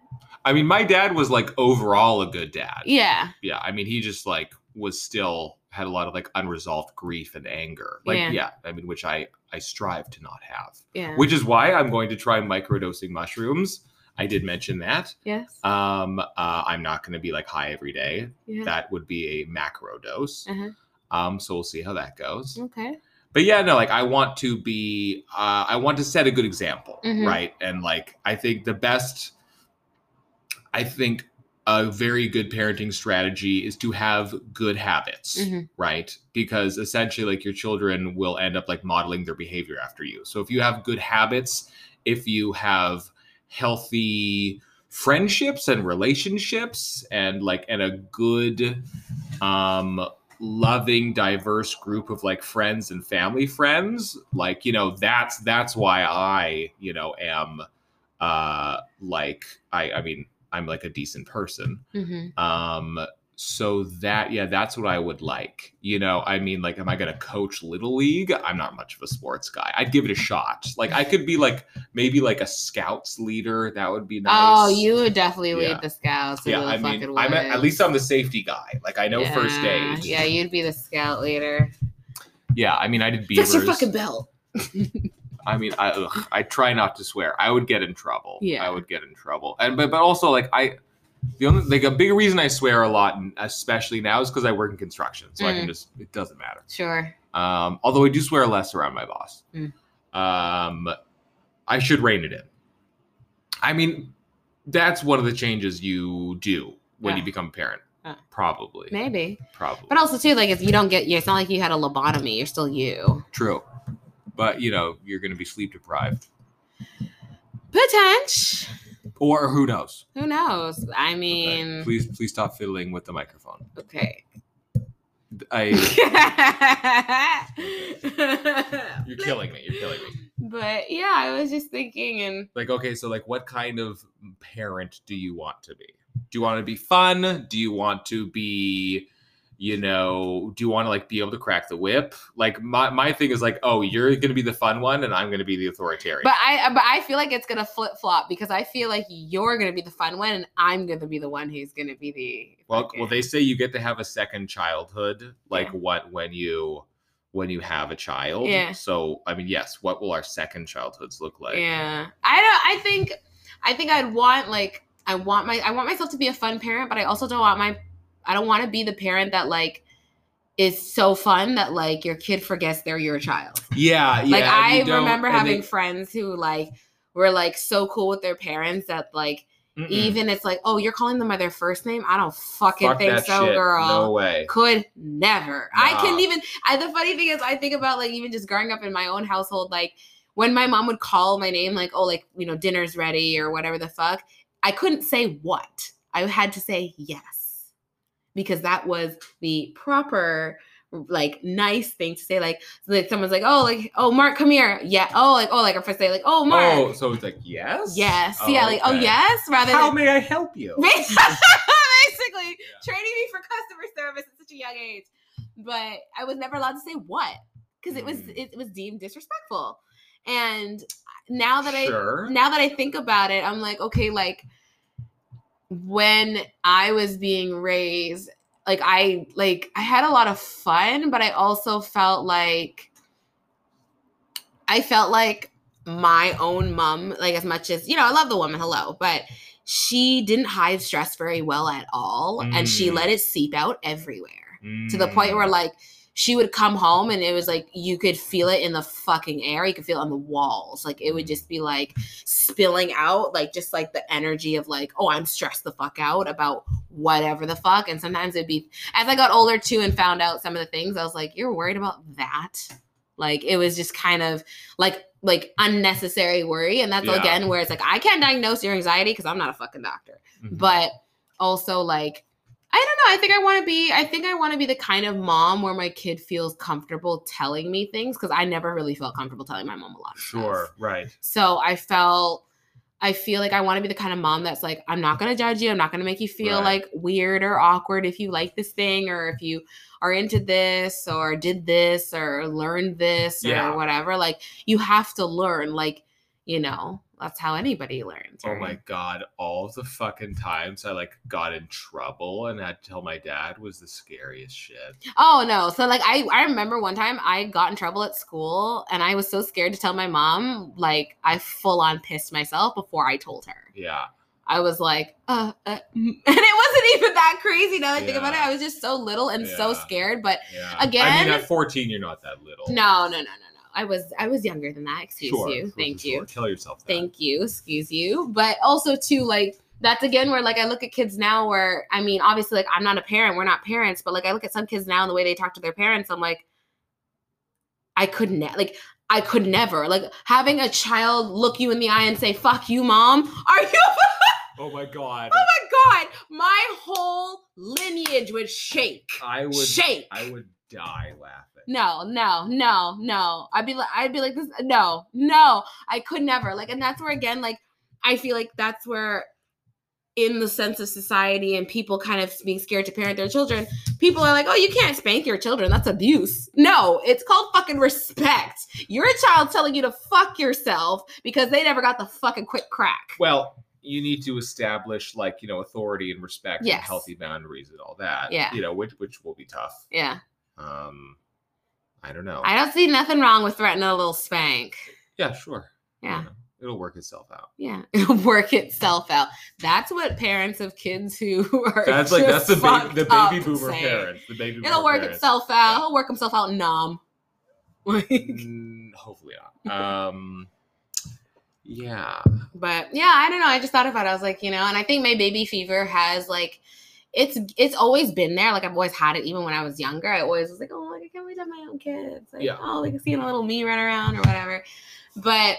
I mean, my dad was like overall a good dad. Yeah, yeah i mean he just like was still had a lot of like unresolved grief and anger like Yeah. yeah, i mean which i i strive to not have yeah. which is why i'm going to try microdosing mushrooms i did mention that yes. um uh, i'm not going to be like high every day yeah. that would be a macro dose Uh-huh. um so we'll see how that goes Okay. But yeah no like i want to be uh i want to set a good example Mhm. right and like i think the best i think a very good parenting strategy is to have good habits Mhm. right because essentially like your children will end up like modeling their behavior after you so if you have good habits if you have healthy friendships and relationships and like and a good um loving diverse group of like friends and family friends like you know that's that's why i you know am uh like i i mean i'm like a decent person. Hmm um so that yeah that's what i would like you know i mean like am i gonna coach little league i'm not much of a sports guy i'd give it a shot like i could be like maybe like a scouts leader that would be oh, nice Oh, you would definitely lead the scouts. Yeah i mean i'm at, at least i'm the safety guy like i know first Yeah, aid Yeah, you'd be the scout leader. yeah i mean i did beavers Fix your fucking belt. I mean, I ugh, I try not to swear. I would get in trouble. Yeah. I would get in trouble. And but but also like I, the only like a big reason I swear a lot, and especially now, is because I work in construction, so I can Mm. just it doesn't matter. Sure. Um, although I do swear less around my boss. Mm. Um, I should rein it in. I mean, that's one of the changes you do when you become a parent. Yeah. Probably. Maybe. Probably. But also too, like if you don't get you, it's not like you had a lobotomy. You're still you. True. But you know, you're going to be sleep deprived, Potential. Or who knows? Who knows? I Okay. mean, Please, please stop fiddling with the microphone. okay. I, *laughs* you're killing me. You're killing me. But yeah, I was just thinking, and Like, okay, so like, what kind of parent do you want to be? Do you want to be fun? Do you want to be, you know, do you want to like be able to crack the whip? Like, my my thing is like, oh, you're gonna be the fun one, and I'm gonna be the authoritarian. but I but I feel like it's gonna flip flop because I feel like you're gonna be the fun one, and I'm gonna be the one who's gonna be the well, fucking- well, they say you get to have a second childhood, like Yeah. what when you when you have a child. Yeah. So, I mean, yes, what will our second childhoods look like? yeah. I don't. I think I think I'd want like I want my I want myself to be a fun parent, but I also don't want my I don't want to be the parent that like is so fun that like your kid forgets they're your child. Yeah, yeah. like I remember having they- friends who like were like so cool with their parents that like Mm-mm. even it's like oh you're calling them by their first name I don't fucking Fuck think so shit. girl. No way. Could never. I Nah. couldn't even. I, the funny thing is, I think about like even just growing up in my own household, like when my mom would call my name, like oh, like you know, dinner's ready or whatever the fuck. I couldn't say what. I had to say yes because that was the proper like nice thing to say like so like someone's like oh like oh mark come here yeah oh like oh like if i say like oh mark Oh, so it's like yes, yes Oh, yeah like oh yes rather How than may I help you? *laughs* basically training me for customer service at such a young age. But I was never allowed to say what because it was Mm. it was deemed disrespectful. And now that Sure. I now that I think about it, I'm like, okay, like when I was being raised, like I like I had a lot of fun, but I also felt like I felt like my own mom, like as much as you know, I love the woman, hello, but she didn't hide stress very well at all, and she Mm. let it seep out everywhere to the point where Mm. like she would come home and it was like you could feel it in the fucking air. You could feel it on the walls. Like it would Mm. just be like spilling out, like just like the energy of like, oh, I'm stressed the fuck out about whatever the fuck. And sometimes it'd be as I got older too and found out some of the things, I was like, you're worried about that. Like it was just kind of like like unnecessary worry. And that's Yeah. again where it's like I can't diagnose your anxiety because I'm not a fucking doctor Mhm. but also like I don't know. I think I want to be. I think I want to be the kind of mom where my kid feels comfortable telling me things because I never really felt comfortable telling my mom a lot of sure, stuff. right. So I felt. I feel like I want to be the kind of mom that's like, I'm not going to judge you. I'm not going to make you feel Right. like weird or awkward if you like this thing or if you are into this or did this or learned this or whatever. Like, you have to learn. Like, you know, that's how anybody learns. Oh my god, all the fucking times I like got in trouble and had to tell my dad was the scariest shit. Oh no. So like I I remember one time I got in trouble at school and I was so scared to tell my mom, like I full on pissed myself before I told her. Yeah. I was like, uh, uh *laughs* and it wasn't even that crazy now that I think about it. I was just so little and so scared, but Yeah. I Again- mean at 14 you're not that little. no, no, no, no. I was I was younger than that. Excuse Sure, you. sure, Thank sure, you. Tell yourself that. Thank you. Excuse you. But also too, like that's again where like I look at kids now where I mean, obviously like I'm not a parent, we're not parents, but like I look at some kids now and the way they talk to their parents, I'm like, I could ne- like I could never like having a child look you in the eye and say "fuck you, mom." *laughs* Are you? *laughs* Oh my god. Oh my god, my whole lineage would shake, I would shake. I would die laughing. No, no, no, no. I'd be like, I'd be like this. No, no, I could never. Like, and that's where again, like, I feel like that's where, in the sense of society and people kind of being scared to parent their children, people are like, oh, you can't spank your children. That's abuse. No, it's called fucking respect. You're a child telling you to fuck yourself because they never got the fucking quick crack. Well, you need to establish like, you know, authority and respect and healthy boundaries and all that. Yeah. You know, which which will be tough. Yeah, Um I don't know. I don't see nothing wrong with threatening a little spank. yeah, sure. You Yeah. know, it'll work itself out. Yeah, *laughs* it'll work itself out. That's what parents of kids who *laughs* are That's like that's the ba- the baby boomer say. parents. The baby It'll work parents. itself out. He'll work himself out, nom. *laughs* Mm, hopefully not. Um yeah. but yeah, I don't know. I just thought about it. I was like, you know, and I think my baby fever has like, it's it's always been there. Like I've always had it, even when I was younger. I always was like, oh, like I can't wait to have my own kids. Like, Yeah. oh, like seeing a little me run around or whatever. But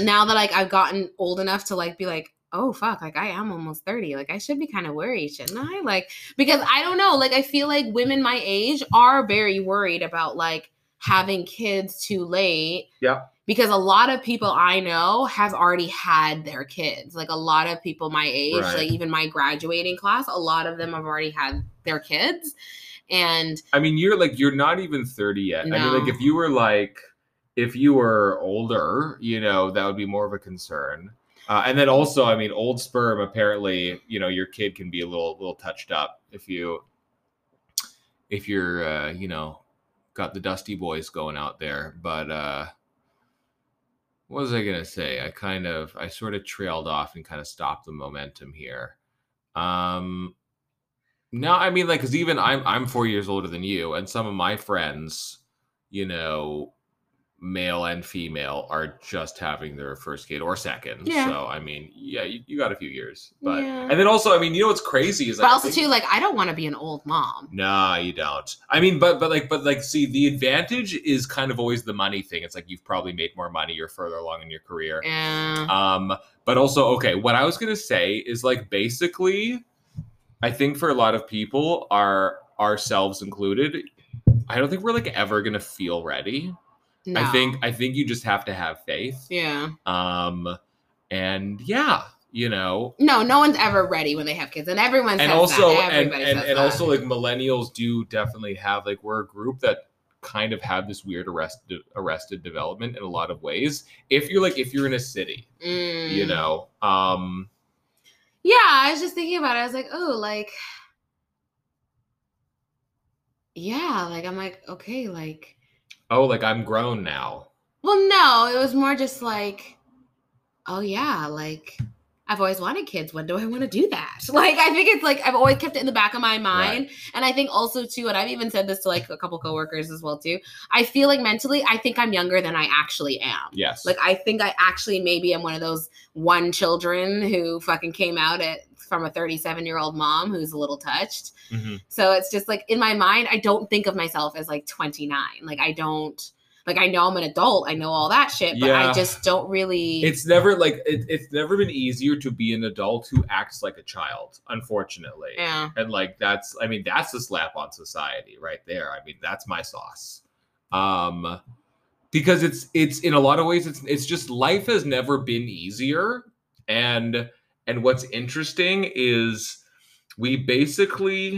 now that like I've gotten old enough to like be like, oh fuck, like I am almost 30. Like I should be kind of worried, shouldn't I? Like, because I don't know, like I feel like women my age are very worried about like having kids too late. Yeah. Because a lot of people I know have already had their kids. Like a lot of people my age, Right. like even my graduating class, a lot of them have already had their kids. And I mean, you're like you're not even 30 yet. I mean, like if you were like if you were older, you know, that would be more of a concern. Uh, and then also, I mean, old sperm apparently, you know, your kid can be a little little touched up if you if you're uh, you know, got the dusty boys going out there. But uh what was I gonna say? I kind of I sort of trailed off and kind of stopped the momentum here. Um no, I mean like cuz even I'm I'm 4 years older than you and some of my friends, you know, male and female are just having their first kid or second. Yeah. So I mean, yeah, you, you got a few years. But Yeah. and then also, I mean, you know what's crazy is but also think- too, like I don't want to be an old mom. Nah, you don't. I mean, but but like but like see the advantage is kind of always the money thing. It's like you've probably made more money, you're further along in your career. Yeah. Um, but also, okay, what I was gonna say is like basically, I think for a lot of people, our ourselves included, I don't think we're like ever gonna feel ready. I think I think you just have to have faith. Yeah. Um, and yeah, you know No, no one's ever ready when they have kids, and everyone and also that. and Everybody and, and also like millennials do definitely have like we're a group that kind of have this weird arrested arrested development in a lot of ways if you're like if you're in a city Mm. you know um Yeah, I was just thinking about it. I was like, oh, like, yeah, like I'm like, okay, like, oh like i'm grown now well, no, it was more just like, oh yeah, like I've always wanted kids. When do I want to do that? *laughs* Like, I think it's like I've always kept it in the back of my mind, and I think also too, and I've even said this to like a couple coworkers as well too. I feel like mentally, I think I'm younger than I actually am. yes Like I think I actually maybe am one of those one children who fucking came out at from a 37 year old mom who's a little touched. Mhm. So it's just like in my mind, I don't think of myself as like 29. Like I don't like I know I'm an adult, I know all that shit, but Yeah. I just don't really it's never like it, it's never been easier to be an adult who acts like a child unfortunately Yeah. and like that's i mean that's a slap on society right there i mean that's my sauce um because it's it's in a lot of ways it's it's just life has never been easier and and what's interesting is we basically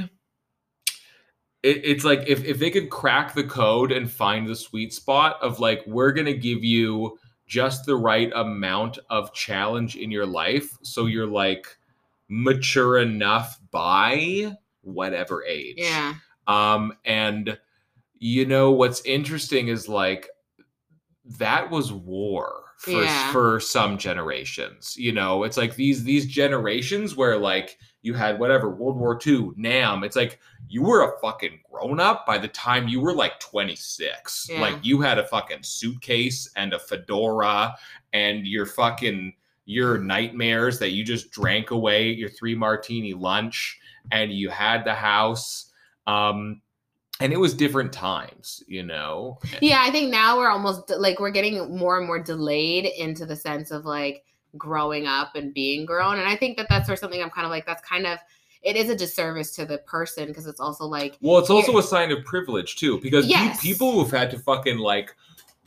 it, it's like if, if they could crack the code and find the sweet spot of like we're gonna give you just the right amount of challenge in your life so you're like mature enough by whatever age Yeah. um and you know what's interesting is like that was war for Yeah. for some generations you know it's like these these generations where like you had whatever world war ii nam it's like you were a fucking grown up by the time you were like 26 Yeah. like you had a fucking suitcase and a fedora and your fucking your nightmares that you just drank away your three martini lunch and you had the house um and it was different times you know Yeah, I think now we're almost like we're getting more and more delayed into the sense of like growing up and being grown. And I think that that's where something I'm kind of like, that's kind of, it is a disservice to the person because it's also like, Well, it's also a sign of privilege too, because Yes. people who've had to fucking like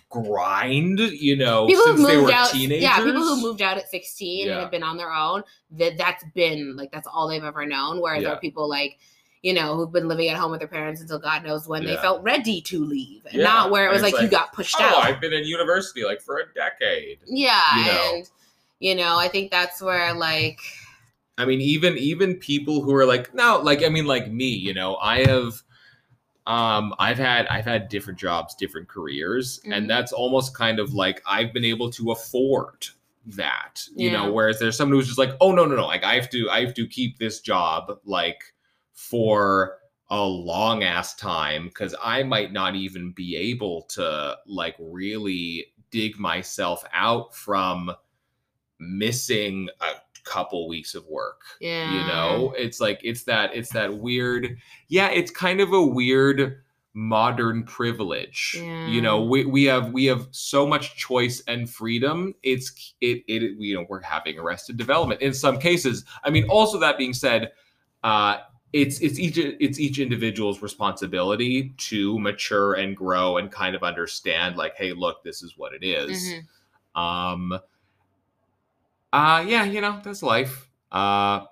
grind, you know, people who since they moved were out, teenagers. yeah, people who moved out at 16 Yeah. and have been on their own, that that's been like that's all they've ever known. Whereas there are people like, you know, who've been living at home with their parents until God knows when they felt ready to leave, and Yeah, not where it was it's like, you got pushed Oh, out. I've been in university like for a decade. yeah, you know. and you know, I think that's where like, I mean, even even people who are like, no, like I mean, like me, you know, I have um I've had I've had different jobs, different careers, Mhm. and that's almost kind of like I've been able to afford that, you Yeah. know, whereas there's someone who's just like, oh no, no, no, like I have to I have to keep this job like for a long ass time because I might not even be able to like really dig myself out from missing a couple weeks of work yeah, you know? It's like it's that it's that weird yeah it's kind of a weird modern privilege Yeah. you know? We, we have we have so much choice and freedom it's it it you know we're having arrested development in some cases. I mean also that being said uh it's it's each it's each individual's responsibility to mature and grow and kind of understand like hey look this is what it is. Mhm. um uh yeah you know that's life uh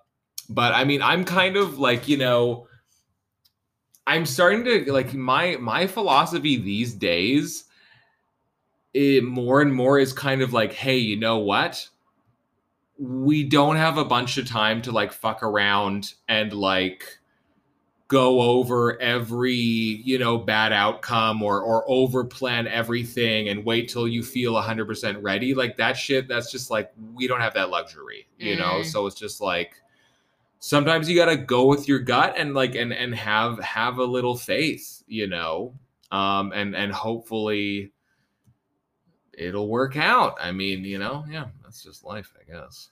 but i mean i'm kind of like you know i'm starting to like my my philosophy these days it more and more is kind of like hey you know what we don't have a bunch of time to like fuck around and like go over every you know bad outcome or or over plan everything and wait till you feel 100% ready. Like that shit that's just like we don't have that luxury you know? Mm. so it's just like sometimes you got to go with your gut and like and and have have a little faith you know? Um and and hopefully it'll work out i mean you know yeah that's just life i guess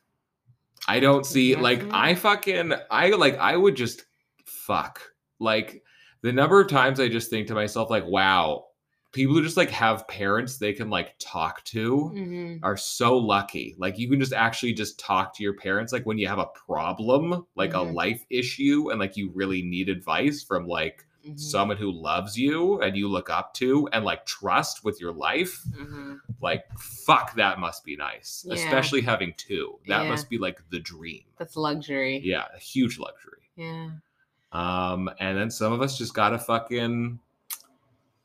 i don't see like i fucking i like i would just fuck like the number of times i just think to myself like wow people who just like have parents they can like talk to Mhm. are so lucky. Like you can just actually just talk to your parents like when you have a problem, like Mhm. a life issue and like you really need advice from like Mhm. someone who loves you and you look up to and like trust with your life, Mhm. like fuck, that must be nice. Yeah. Especially having two. That Yeah. must be like the dream. That's luxury. Yeah, a huge luxury. Yeah. Um, and then some of us just gotta fucking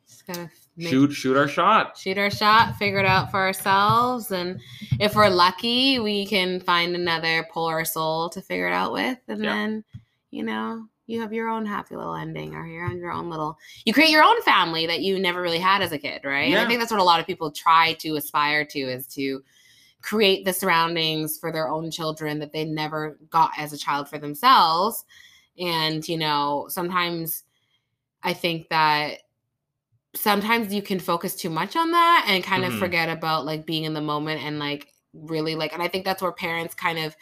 Just gotta make- shoot shoot our shot. shoot our shot, figure it out for ourselves, and if we're lucky, we can find another polar soul to figure it out with, and Yeah. then you know you have your own happy little ending, or your own your own little. You create your own family that you never really had as a kid, right? And I think that's what a lot of people try to aspire to is to create the surroundings for their own children that they never got as a child for themselves, and you know sometimes I think that sometimes you can focus too much on that and kind Mhm. of forget about like being in the moment and like really like and I think that's where parents kind of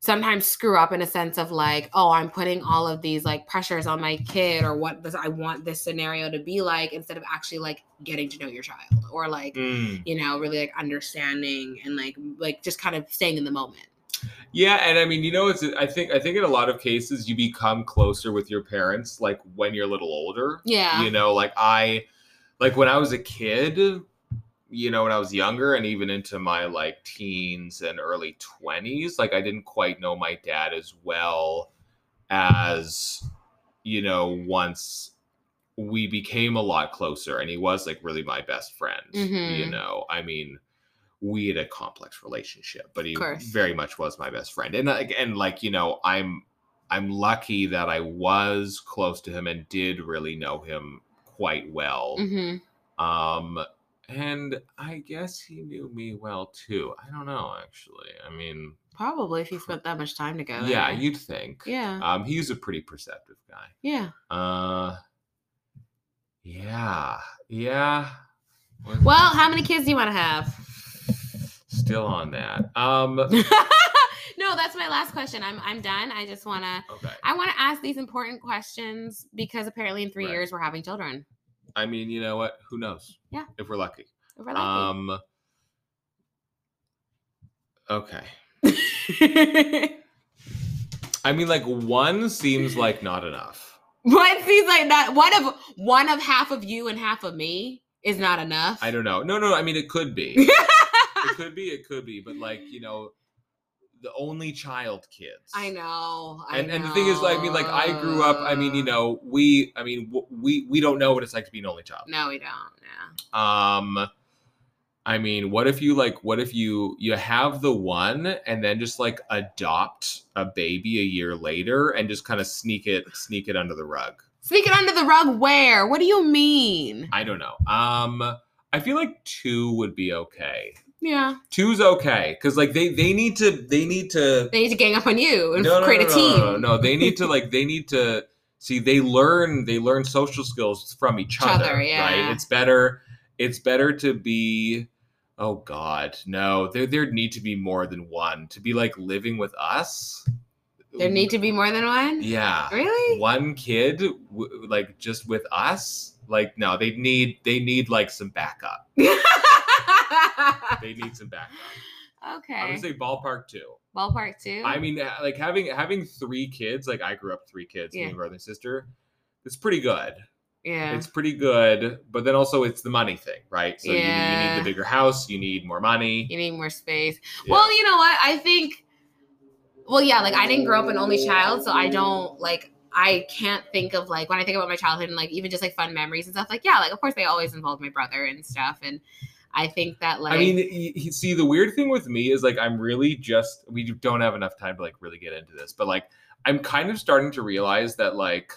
sometimes screw up in a sense of like oh I'm putting all of these like pressures on my kid or what does I want this scenario to be like instead of actually like getting to know your child or like Mm. you know really like understanding and like like just kind of staying in the moment Yeah, and I mean, you know, it's I think I think in a lot of cases you become closer with your parents like when you're a little older. yeah You know, like I like when I was a kid, you know, when I was younger and even into my like teens and early 20s, like I didn't quite know my dad as well as you know, once we became a lot closer and he was like really my best friend, you Mhm. know. I mean, we had a complex relationship, but he very much was my best friend. And like and like, you know, I'm I'm lucky that I was close to him and did really know him quite well. hmm Um and I guess he knew me well too. I don't know actually. I mean, probably if you spent that much time together yeah, you'd think. yeah Um he's a pretty perceptive guy. yeah Uh yeah. Yeah. Was- well how many kids do you want to have still on that. Um *laughs* no, that's my last question. I'm I'm done. I just want to okay. I want to ask these important questions because apparently in 3 Right. years we're having children. I mean, you know what? Who knows? Yeah. If we're lucky. If we're lucky. Um Okay. *laughs* I mean like one seems like not enough. One seems like that one of one of half of you and half of me is not enough. I don't know. No, no, I mean it could be. *laughs* it could be, it could be, but like, you know, the only child kids. I know. I And and the thing is like I mean like I grew up, I mean, you know, we I mean w- we we don't know what it's like to be an only child. No, we don't. Yeah. Um I mean, what if you like what if you you have the one and then just like adopt a baby a year later and just kind of sneak it sneak it under the rug? Sneak it under the rug where? What do you mean? I don't know. Um I feel like 2 would be okay. Yeah. Two's okay cuz like they they need to they need to They need to gang up on you and no, no, create no, a team. No, no, no, they need to like they need to *laughs* see they learn they learn social skills from each Each other, other, yeah. right? It's better it's better to be oh god, no. There there need to be more than one to be like living with us. There need to be more than one? Yeah. Really? One kid w- like just with us? Like no, they need they need like some backup. *laughs* They need some backup. Okay. I'm gonna say ballpark 2. Ballpark two. I mean, like having having three kids. Like I grew up three kids, me and brother and sister. It's pretty good. yeah. It's pretty good, but then also it's the money thing, right? So you, need, you need the bigger house, you need more money. you need more space. Yeah. Well, you know what? I think. Well, yeah. Like I didn't grow up an only child, so I don't like. I can't think of like when I think about my childhood and like even just like fun memories and stuff. Like yeah, like of course they always involved my brother and stuff, and I think that like I mean, y- y- see, the weird thing with me is like I'm really just we don't have enough time to like really get into this, but like I'm kind of starting to realize that like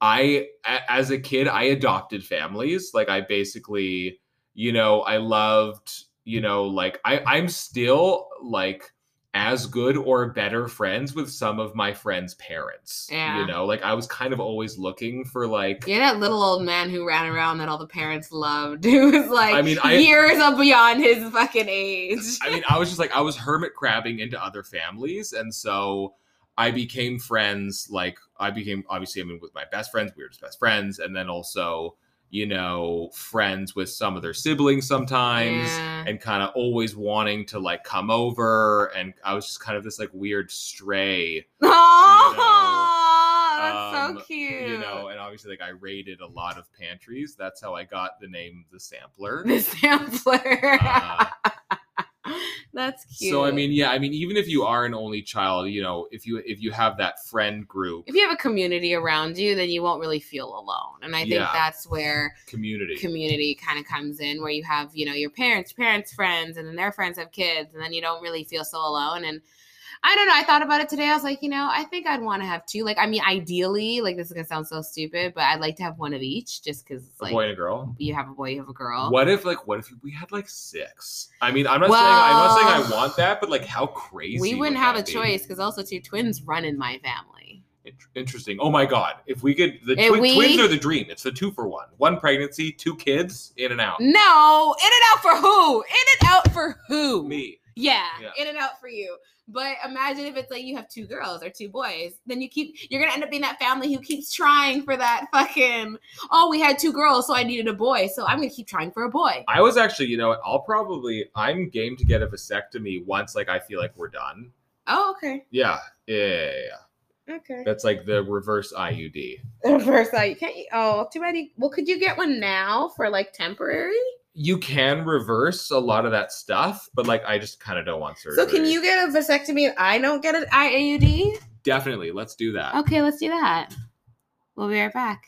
I a- as a kid I adopted families. Like I basically, you know, I loved, you know, like I I'm still like as good or better friends with some of my friends' parents. Yeah. You know, like I was kind of always looking for like You're that little old man who ran around that all the parents loved, *laughs* who was like I mean, I- years up beyond his fucking age. I mean, I was just like, I was hermit crabbing into other families. And so I became friends. Like, I became, obviously, I mean, with my best friends, we were just best friends. And then also, you know, friends with some of their siblings sometimes. Yeah. And kind of always wanting to like come over. And I was just kind of this like weird stray. Oh, that's Um, Um, cute. You know, and obviously, like I raided a lot of pantries. That's how I got the name the sampler. the sampler. Uh, *laughs* That's cute. so I mean, yeah, I mean, even if you are an only child, you know, if you if you have that friend group if you have a community around you, then you won't really feel alone. And I think Yeah. that's where community, community kind of comes in, where you have, you know, your parents, parents' friends, and then their friends have kids, and then you don't really feel so alone. And I don't know. I thought about it today. I was like, you know, I think I'd want to have two. Like, I mean, ideally, like this is gonna sound so stupid, but I'd like to have one of each, just because a like boy and a girl. you have a boy, you have a girl. What if like what if we had like six? I mean, I'm not saying I'm not saying I want that, but like how crazy we wouldn't would have a be? choice because also two twins run in my family. Int- Interesting. Oh my god! If we could, the twi- we- twins are the dream. It's the two for one. One pregnancy, two kids, in and out. No, in and out for who? In and out for who? Me. Yeah, Yeah. in and out for you. But imagine if it's like you have two girls or two boys, then you keep you're gonna end up being that family who keeps trying for that fucking oh we had two girls so I needed a boy so I'm gonna keep trying for a boy. I was actually, you know, what, I'll probably I'm game to get a vasectomy once like I feel like we're done. Oh okay Yeah, yeah, yeah, yeah. okay. That's like the reverse IUD. *laughs* Reverse you can't. Oh too. You, well, could you get one now for like temporary? You can reverse a lot of that stuff, but like I just kind of don't want surgery. So can you get a vasectomy? and I don't get an IUD? Definitely, let's do that. Okay, let's do that. We'll be right back.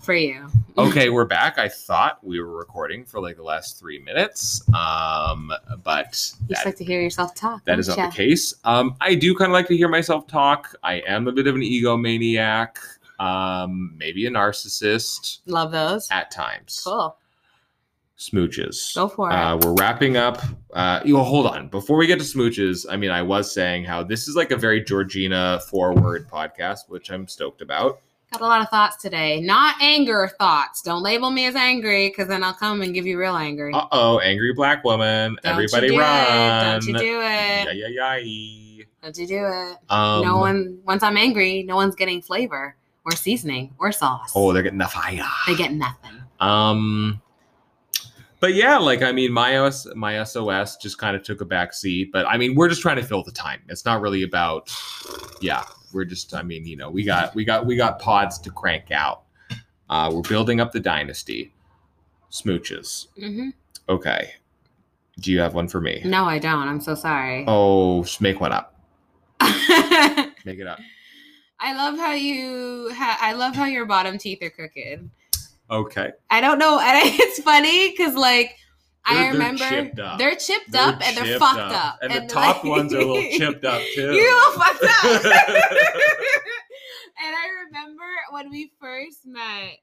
For you. Okay, we're back. I thought we were recording for like the last three minutes, um, but You just that, like to hear yourself talk. that is not the case. Um, I do kind of like to hear myself talk. I am a bit of an egomaniac, um, maybe a narcissist? Love those. at times. Cool. Smooches. Go for it. Uh, we're wrapping up. Uh, you know, hold on. Before we get to smooches, I mean, I was saying how this is like a very Georgina forward podcast, which I'm stoked about. Got a lot of thoughts today. Not anger thoughts. Don't label me as angry because then I'll come and give you real angry. Uh oh, angry black woman. Don't Everybody you do run. It. Don't you do Yeah, it. yeah, yeah. Don't you do it. Um, no one, once I'm angry, no one's getting flavor or seasoning or sauce. Oh, they're getting the fire. they get nothing. Um, but yeah, like I mean, my OS, my SOS just kind of took a back seat. But I mean, we're just trying to fill the time. It's not really about, yeah. We're just, I mean, you know, we got, we got, we got pods to crank out. Uh, we're building up the dynasty. Smooches. hmm Okay. Do you have one for me? No, I don't. I'm so sorry. Oh, make one up. *laughs* Make it up. I love how you. Ha- I love how your bottom teeth are crooked. Okay. I don't know. And *laughs* it's funny because like I They're- they're remember chipped up. they're chipped They're up and they're fucked up. up, And the top ones are a little chipped up, *laughs* too. You're a little fucked up. *laughs* and I remember when we first met,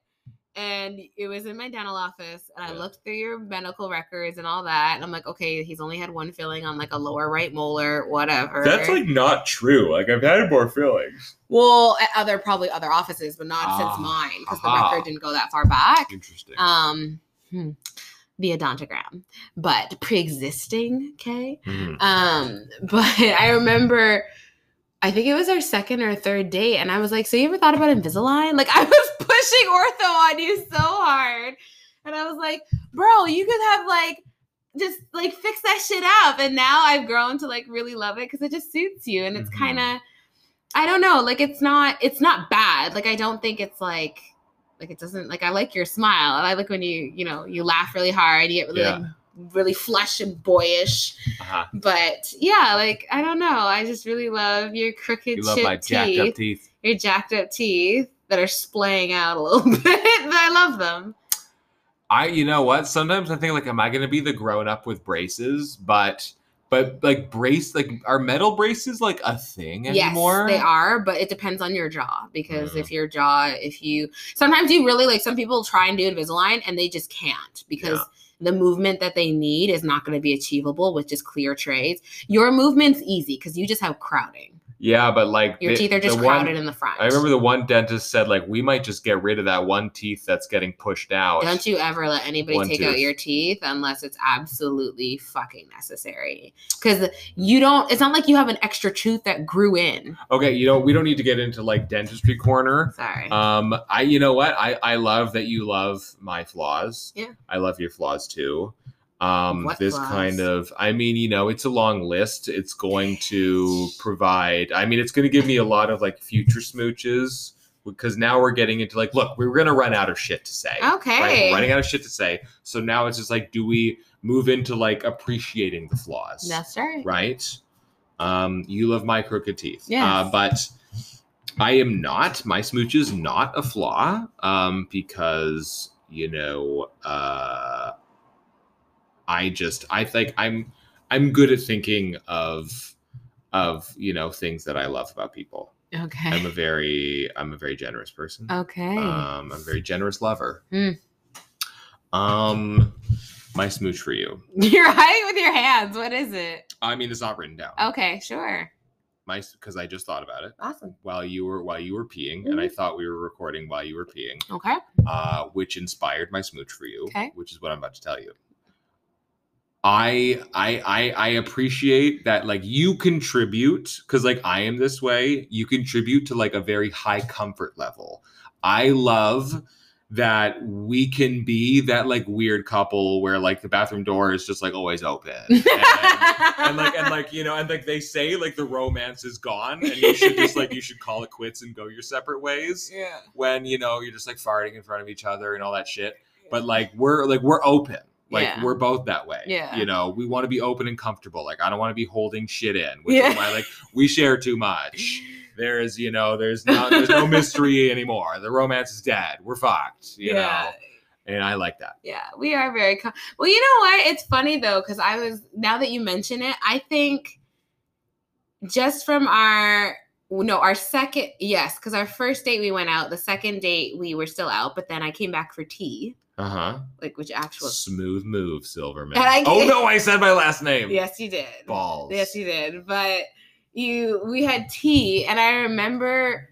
and it was in my dental office, and I looked through your medical records and all that, and I'm like, okay, he's only had one filling on like a lower right molar, whatever. That's like not true. Like I've had more fillings well, at other probably other offices, but not Ah, since mine because the record didn't go that far back. Interesting. Um, hmm, odontogram, but pre-existing. Okay. Mhm. Um, *laughs* but I remember, I think it was our second or third date, and I was like, "So you ever thought about Invisalign?" Like *laughs* I was pushing ortho on you so hard, and I was like, "Bro, you could have like." Just like fix that shit up, and now I've grown to like really love it because it just suits you, and it's Mhm. kind of, I don't know, like it's not, it's not bad. Like I don't think it's like, like it doesn't like I like your smile. And I like when you, you know, you laugh really hard, you get really, Yeah. like, really flush and boyish. Uh-huh. But yeah, like I don't know. I just really love your crooked You love my jacked teeth. up teeth. Your jacked up teeth that are splaying out a little *laughs* bit. but I love them. I, you know what? Sometimes I think like, am I going to be the grown up with braces? But, but like brace, like are metal braces like a thing anymore? Yes, they are, but it depends on your jaw because Mm. if your jaw, if you sometimes you really like some people try and do Invisalign and they just can't because the movement that they need is not going to be achievable with just clear trays. Your movement's easy because you just have crowding. Yeah, but like Your teeth are just the one- crowded in the front. I remember the one dentist said like we might just get rid of that one teeth that's getting pushed out. Don't you ever let anybody One take out your teeth unless it's absolutely fucking necessary. Because you don't, it's not like you have an extra tooth that grew in. Okay, you know we don't need to get into like dentistry corner. Sorry. Um, I you know what I I love that you love my flaws. Yeah. I love your flaws too. Um, this flaws? kind of, I mean, you know, it's a long list. It's going to provide, I mean, it's going to give me a lot of like future smooches because now we're getting into like, look, we're going to run out of shit to say. Okay. Right? We're running out of shit to say. So now it's just like, do we move into like appreciating the flaws? That's right. right? Um, you love my crooked teeth. Yes. Uh, but I am not. My smooch is not a flaw um, because, you know, uh, I just, I think I'm, I'm good at thinking of, of, you know, things that I love about people. Okay. I'm a very, I'm a very generous person. okay. Um, I'm a very generous lover. Hmm. Um, my smooch for you. *laughs* You're hiding with your hands. What is it? I mean, it's not written down. Okay, sure. My, because I just thought about it. Awesome. while you were while you were peeing, and I thought we were recording while you were peeing, Okay. uh, which inspired my smooch for you, Okay. which is what I'm about to tell you. I I I, I appreciate that like you contribute because like I am this way. You contribute to like a very high comfort level. I love that we can be that like weird couple where like the bathroom door is just like always open. And- and like and like you know and like they say like the romance is gone and you should just like you should call it quits and go your separate ways *laughs* yeah. when you know you're just like farting in front of each other and all that shit but like we're like we're open like Yeah. we're both that way Yeah. you know we want to be open and comfortable like i don't want to be holding shit in which Yeah. is why like we share too much *laughs* there's you know there's no there's no mystery *laughs* anymore the romance is dead we're fucked you know and i like that Yeah, we are very com- well. You know what? It's funny though because I was now that you mention it, I think just from our no our second yes because our first date we went out. The second date we were still out, but then I came back for tea, uh-huh like which actual. smooth move silverman I- oh no i said my last name Yes, you did. balls Yes, you did. But you, we had tea, and I remember,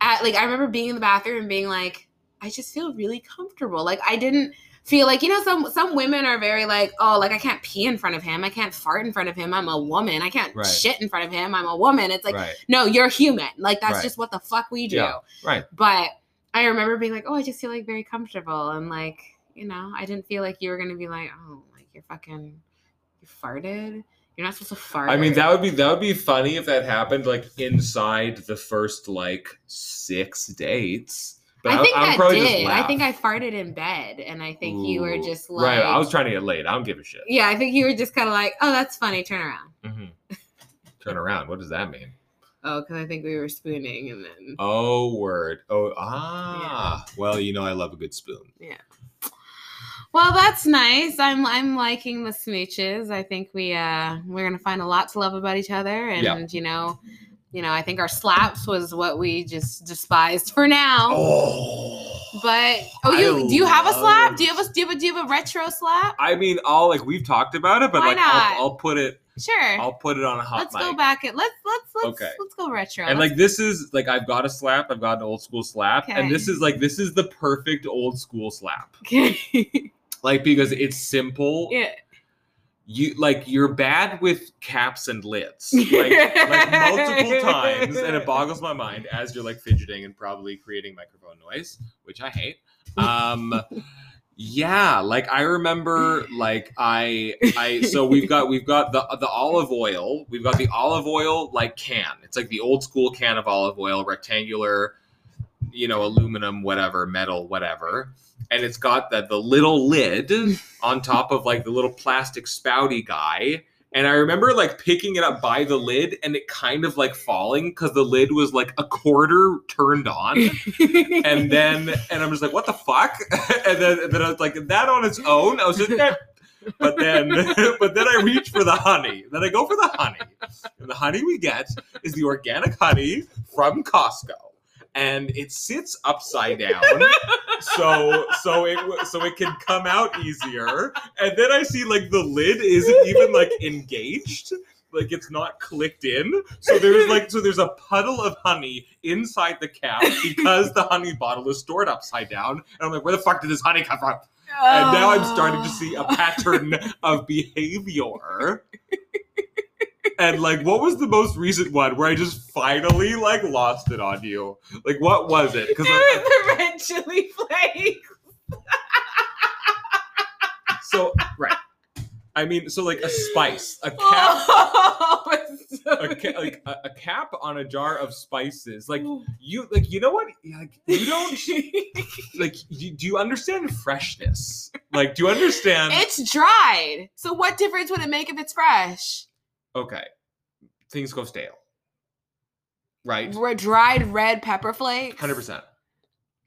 at like, I remember being in the bathroom and being like, I just feel really comfortable. Like, I didn't feel like you know some some women are very like, oh, like I can't pee in front of him, I can't fart in front of him. I'm a woman. I can't Right. shit in front of him. I'm a woman. It's like, right no, you're human. Like that's Right. just what the fuck we do. Yeah. right But I remember being like, oh, I just feel like very comfortable. And like, you know, I didn't feel like you were going to be like, oh, like you're fucking, you farted. You're not supposed to fart. I mean, that would be that would be funny if that happened like inside the first like six dates. But I think probably just did. I think I farted in bed. And I think you were just like, right. I was trying to get laid. I don't give a shit. yeah, I think you were just kind of like, oh, that's funny. Turn around. Mhm. Turn around. What does that mean? Oh, because I think we were spooning and then. Oh, word. Oh, ah. Well, you know I love a good spoon. Yeah. Well, that's nice. I'm I'm liking the smooches. I think we uh we're gonna find a lot to love about each other, and Yeah. you know, you know, I think our slaps was what we just despised for now. Oh. But oh, you do you have a slap? Do you have a do you have a, do you have a retro slap? I mean, I'll like we've talked about it, but Why like? I'll, I'll put it. Sure. I'll put it on a hot let's mic. go back and let's let's let's Okay. let's go retro. And like this is like I've got a slap, I've got an old school slap, Okay. and this is like this is the perfect old school slap. okay. *laughs* Like because it's simple. yeah. You like you're bad with caps and lids. Like like multiple times, and it boggles my mind as you're like fidgeting and probably creating microphone noise, which I hate. Um *laughs* yeah, like I remember like I I so we've got we've got the the olive oil. We've got the olive oil like can. It's like the old school can of olive oil, rectangular, you know, aluminum, whatever, metal, whatever. And it's got the the little lid on top of like the little plastic spouty guy. And I remember like picking it up by the lid and it kind of like falling because the lid was like a quarter turned on and *laughs* then and I'm just like, what the fuck? *laughs* and then and then I was like, that on its own, I was just eh. but then *laughs* but then I reach for the honey. Then I go for the honey. And the honey we get is the organic honey from Costco. And it sits upside down, so so it so it can come out easier. And then I see like the lid isn't even like engaged, like it's not clicked in. So there's like so there's a puddle of honey inside the cap because the honey bottle is stored upside down. And I'm like, where the fuck did this honey come from? And now I'm starting to see a pattern *laughs* of behavior. And like, what was the most recent one where I just finally like lost it on you? Like, what was it? Because the *laughs* red chili flakes. so right. I mean, so like a spice, a *laughs* oh, cap, *laughs* Oh, so a ca- like a, a cap on a jar of spices. Like you, like you know what? Like you don't like. You, do you understand freshness? Like, do you understand? it's dried. So what difference would it make if it's fresh? Okay, things go stale. Right, R- dried red pepper flakes. hundred percent.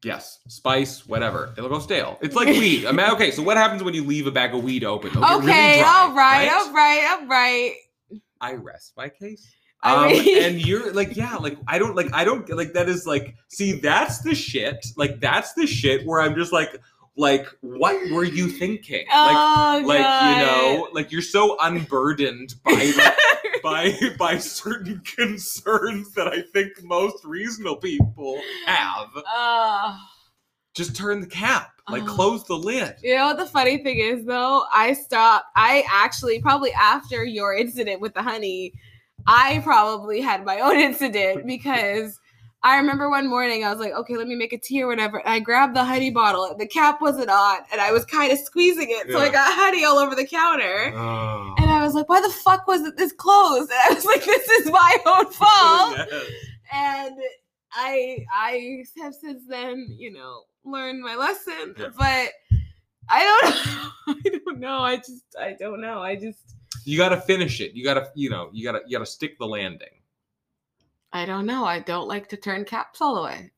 Yes, spice, whatever. It'll go stale. It's like *laughs* weed. I mean, okay, so what happens when you leave a bag of weed open? It'll get really Okay, dry, all right, all right, all right. I rest my case. I Um, *laughs* and you're like, yeah, like I don't like I don't like that is like see that's the shit. Like that's the shit where I'm just like like what were you thinking? Like oh, like God. you know, like you're so unburdened by like, *laughs* by by certain concerns that I think most reasonable people have. Oh. Just turn the cap, like Oh. close the lid. You know what the funny thing is though? I stopped. I actually probably after your incident with the honey, I probably had my own incident because I remember one morning I was like, okay, let me make a tea or whatever. And I grabbed the honey bottle. The cap wasn't on, and I was kind of squeezing it, so I got honey all over the counter. Oh. And I was like, why the fuck wasn't this closed? And I was like, this is my own *laughs* fault. Yes. and I I have since then, you know, learned my lesson. Yeah. But I don't *laughs* I don't know. I just I don't know. I just You gotta finish it. You gotta, you know, you gotta you gotta stick the landing. I don't know. I don't like to turn caps all the way.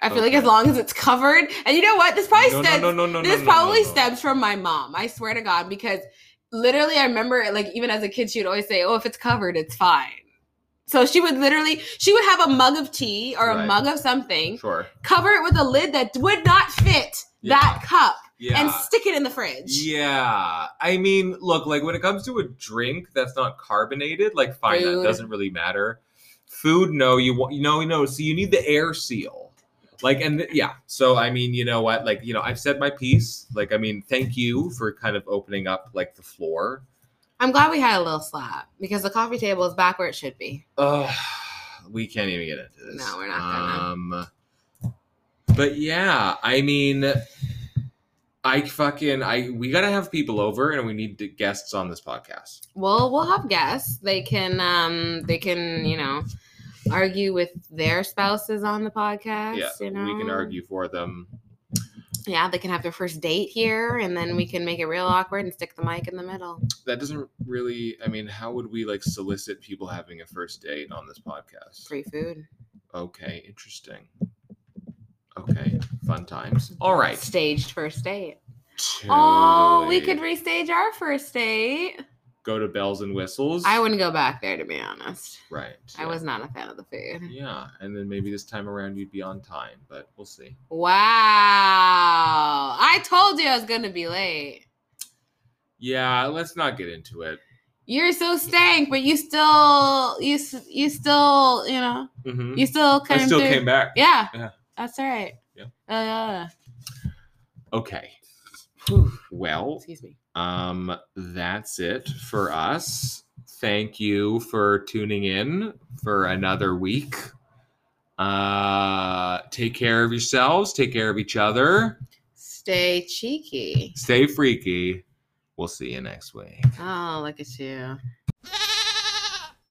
I feel like as long as it's covered, and you know what? This probably No, no, stems. no, no, no, this no, no, probably no, no. stems from my mom. I swear to God, because literally, I remember like even as a kid, she would always say, "Oh, if it's covered, it's fine." So she would literally, she would have a mug of tea or a mug of something, Sure. cover it with a lid that would not fit that cup, Yeah. and stick it in the fridge. Yeah. I mean, look, like when it comes to a drink that's not carbonated, like fine, that doesn't really matter. Food, no, you want you know, you know, so you need the air seal. Like and th- yeah. So I mean, you know what? Like, you know, I've said my piece. Like, I mean, thank you for kind of opening up like the floor. I'm glad we had a little slap because the coffee table is back where it should be. Ugh, we can't even get into this. No, we're not gonna. Um, but yeah, I mean, I fucking I we gotta have people over and we need to- guests on this podcast. Well, we'll have guests. They can, um, they can, you know, argue with their spouses on the podcast. yeah, you know, we can argue for them. Yeah, they can have their first date here, and then we can make it real awkward and stick the mic in the middle. That doesn't really. I mean, how would we like solicit people having a first date on this podcast? Free food. Okay, interesting. Okay, fun times. All right. Staged first date. Oh, we could restage our first date. Go to bells and whistles. I wouldn't go back there to be honest. Right. I yeah. was not a fan of the food. Yeah, and then maybe this time around you'd be on time, but we'll see. Wow. I told you I was going to be late. Yeah, let's not get into it. You're so stank, but you still, you, you still, you know, Mm-hmm. you still I came still through. came back. Yeah, Yeah. that's all right. Yeah. Uh, Okay. whew, Well, excuse me. Um, that's it for us. Thank you for tuning in for another week. Uh, take care of yourselves. Take care of each other. Stay cheeky. Stay freaky. We'll see you next week. Oh, look at you.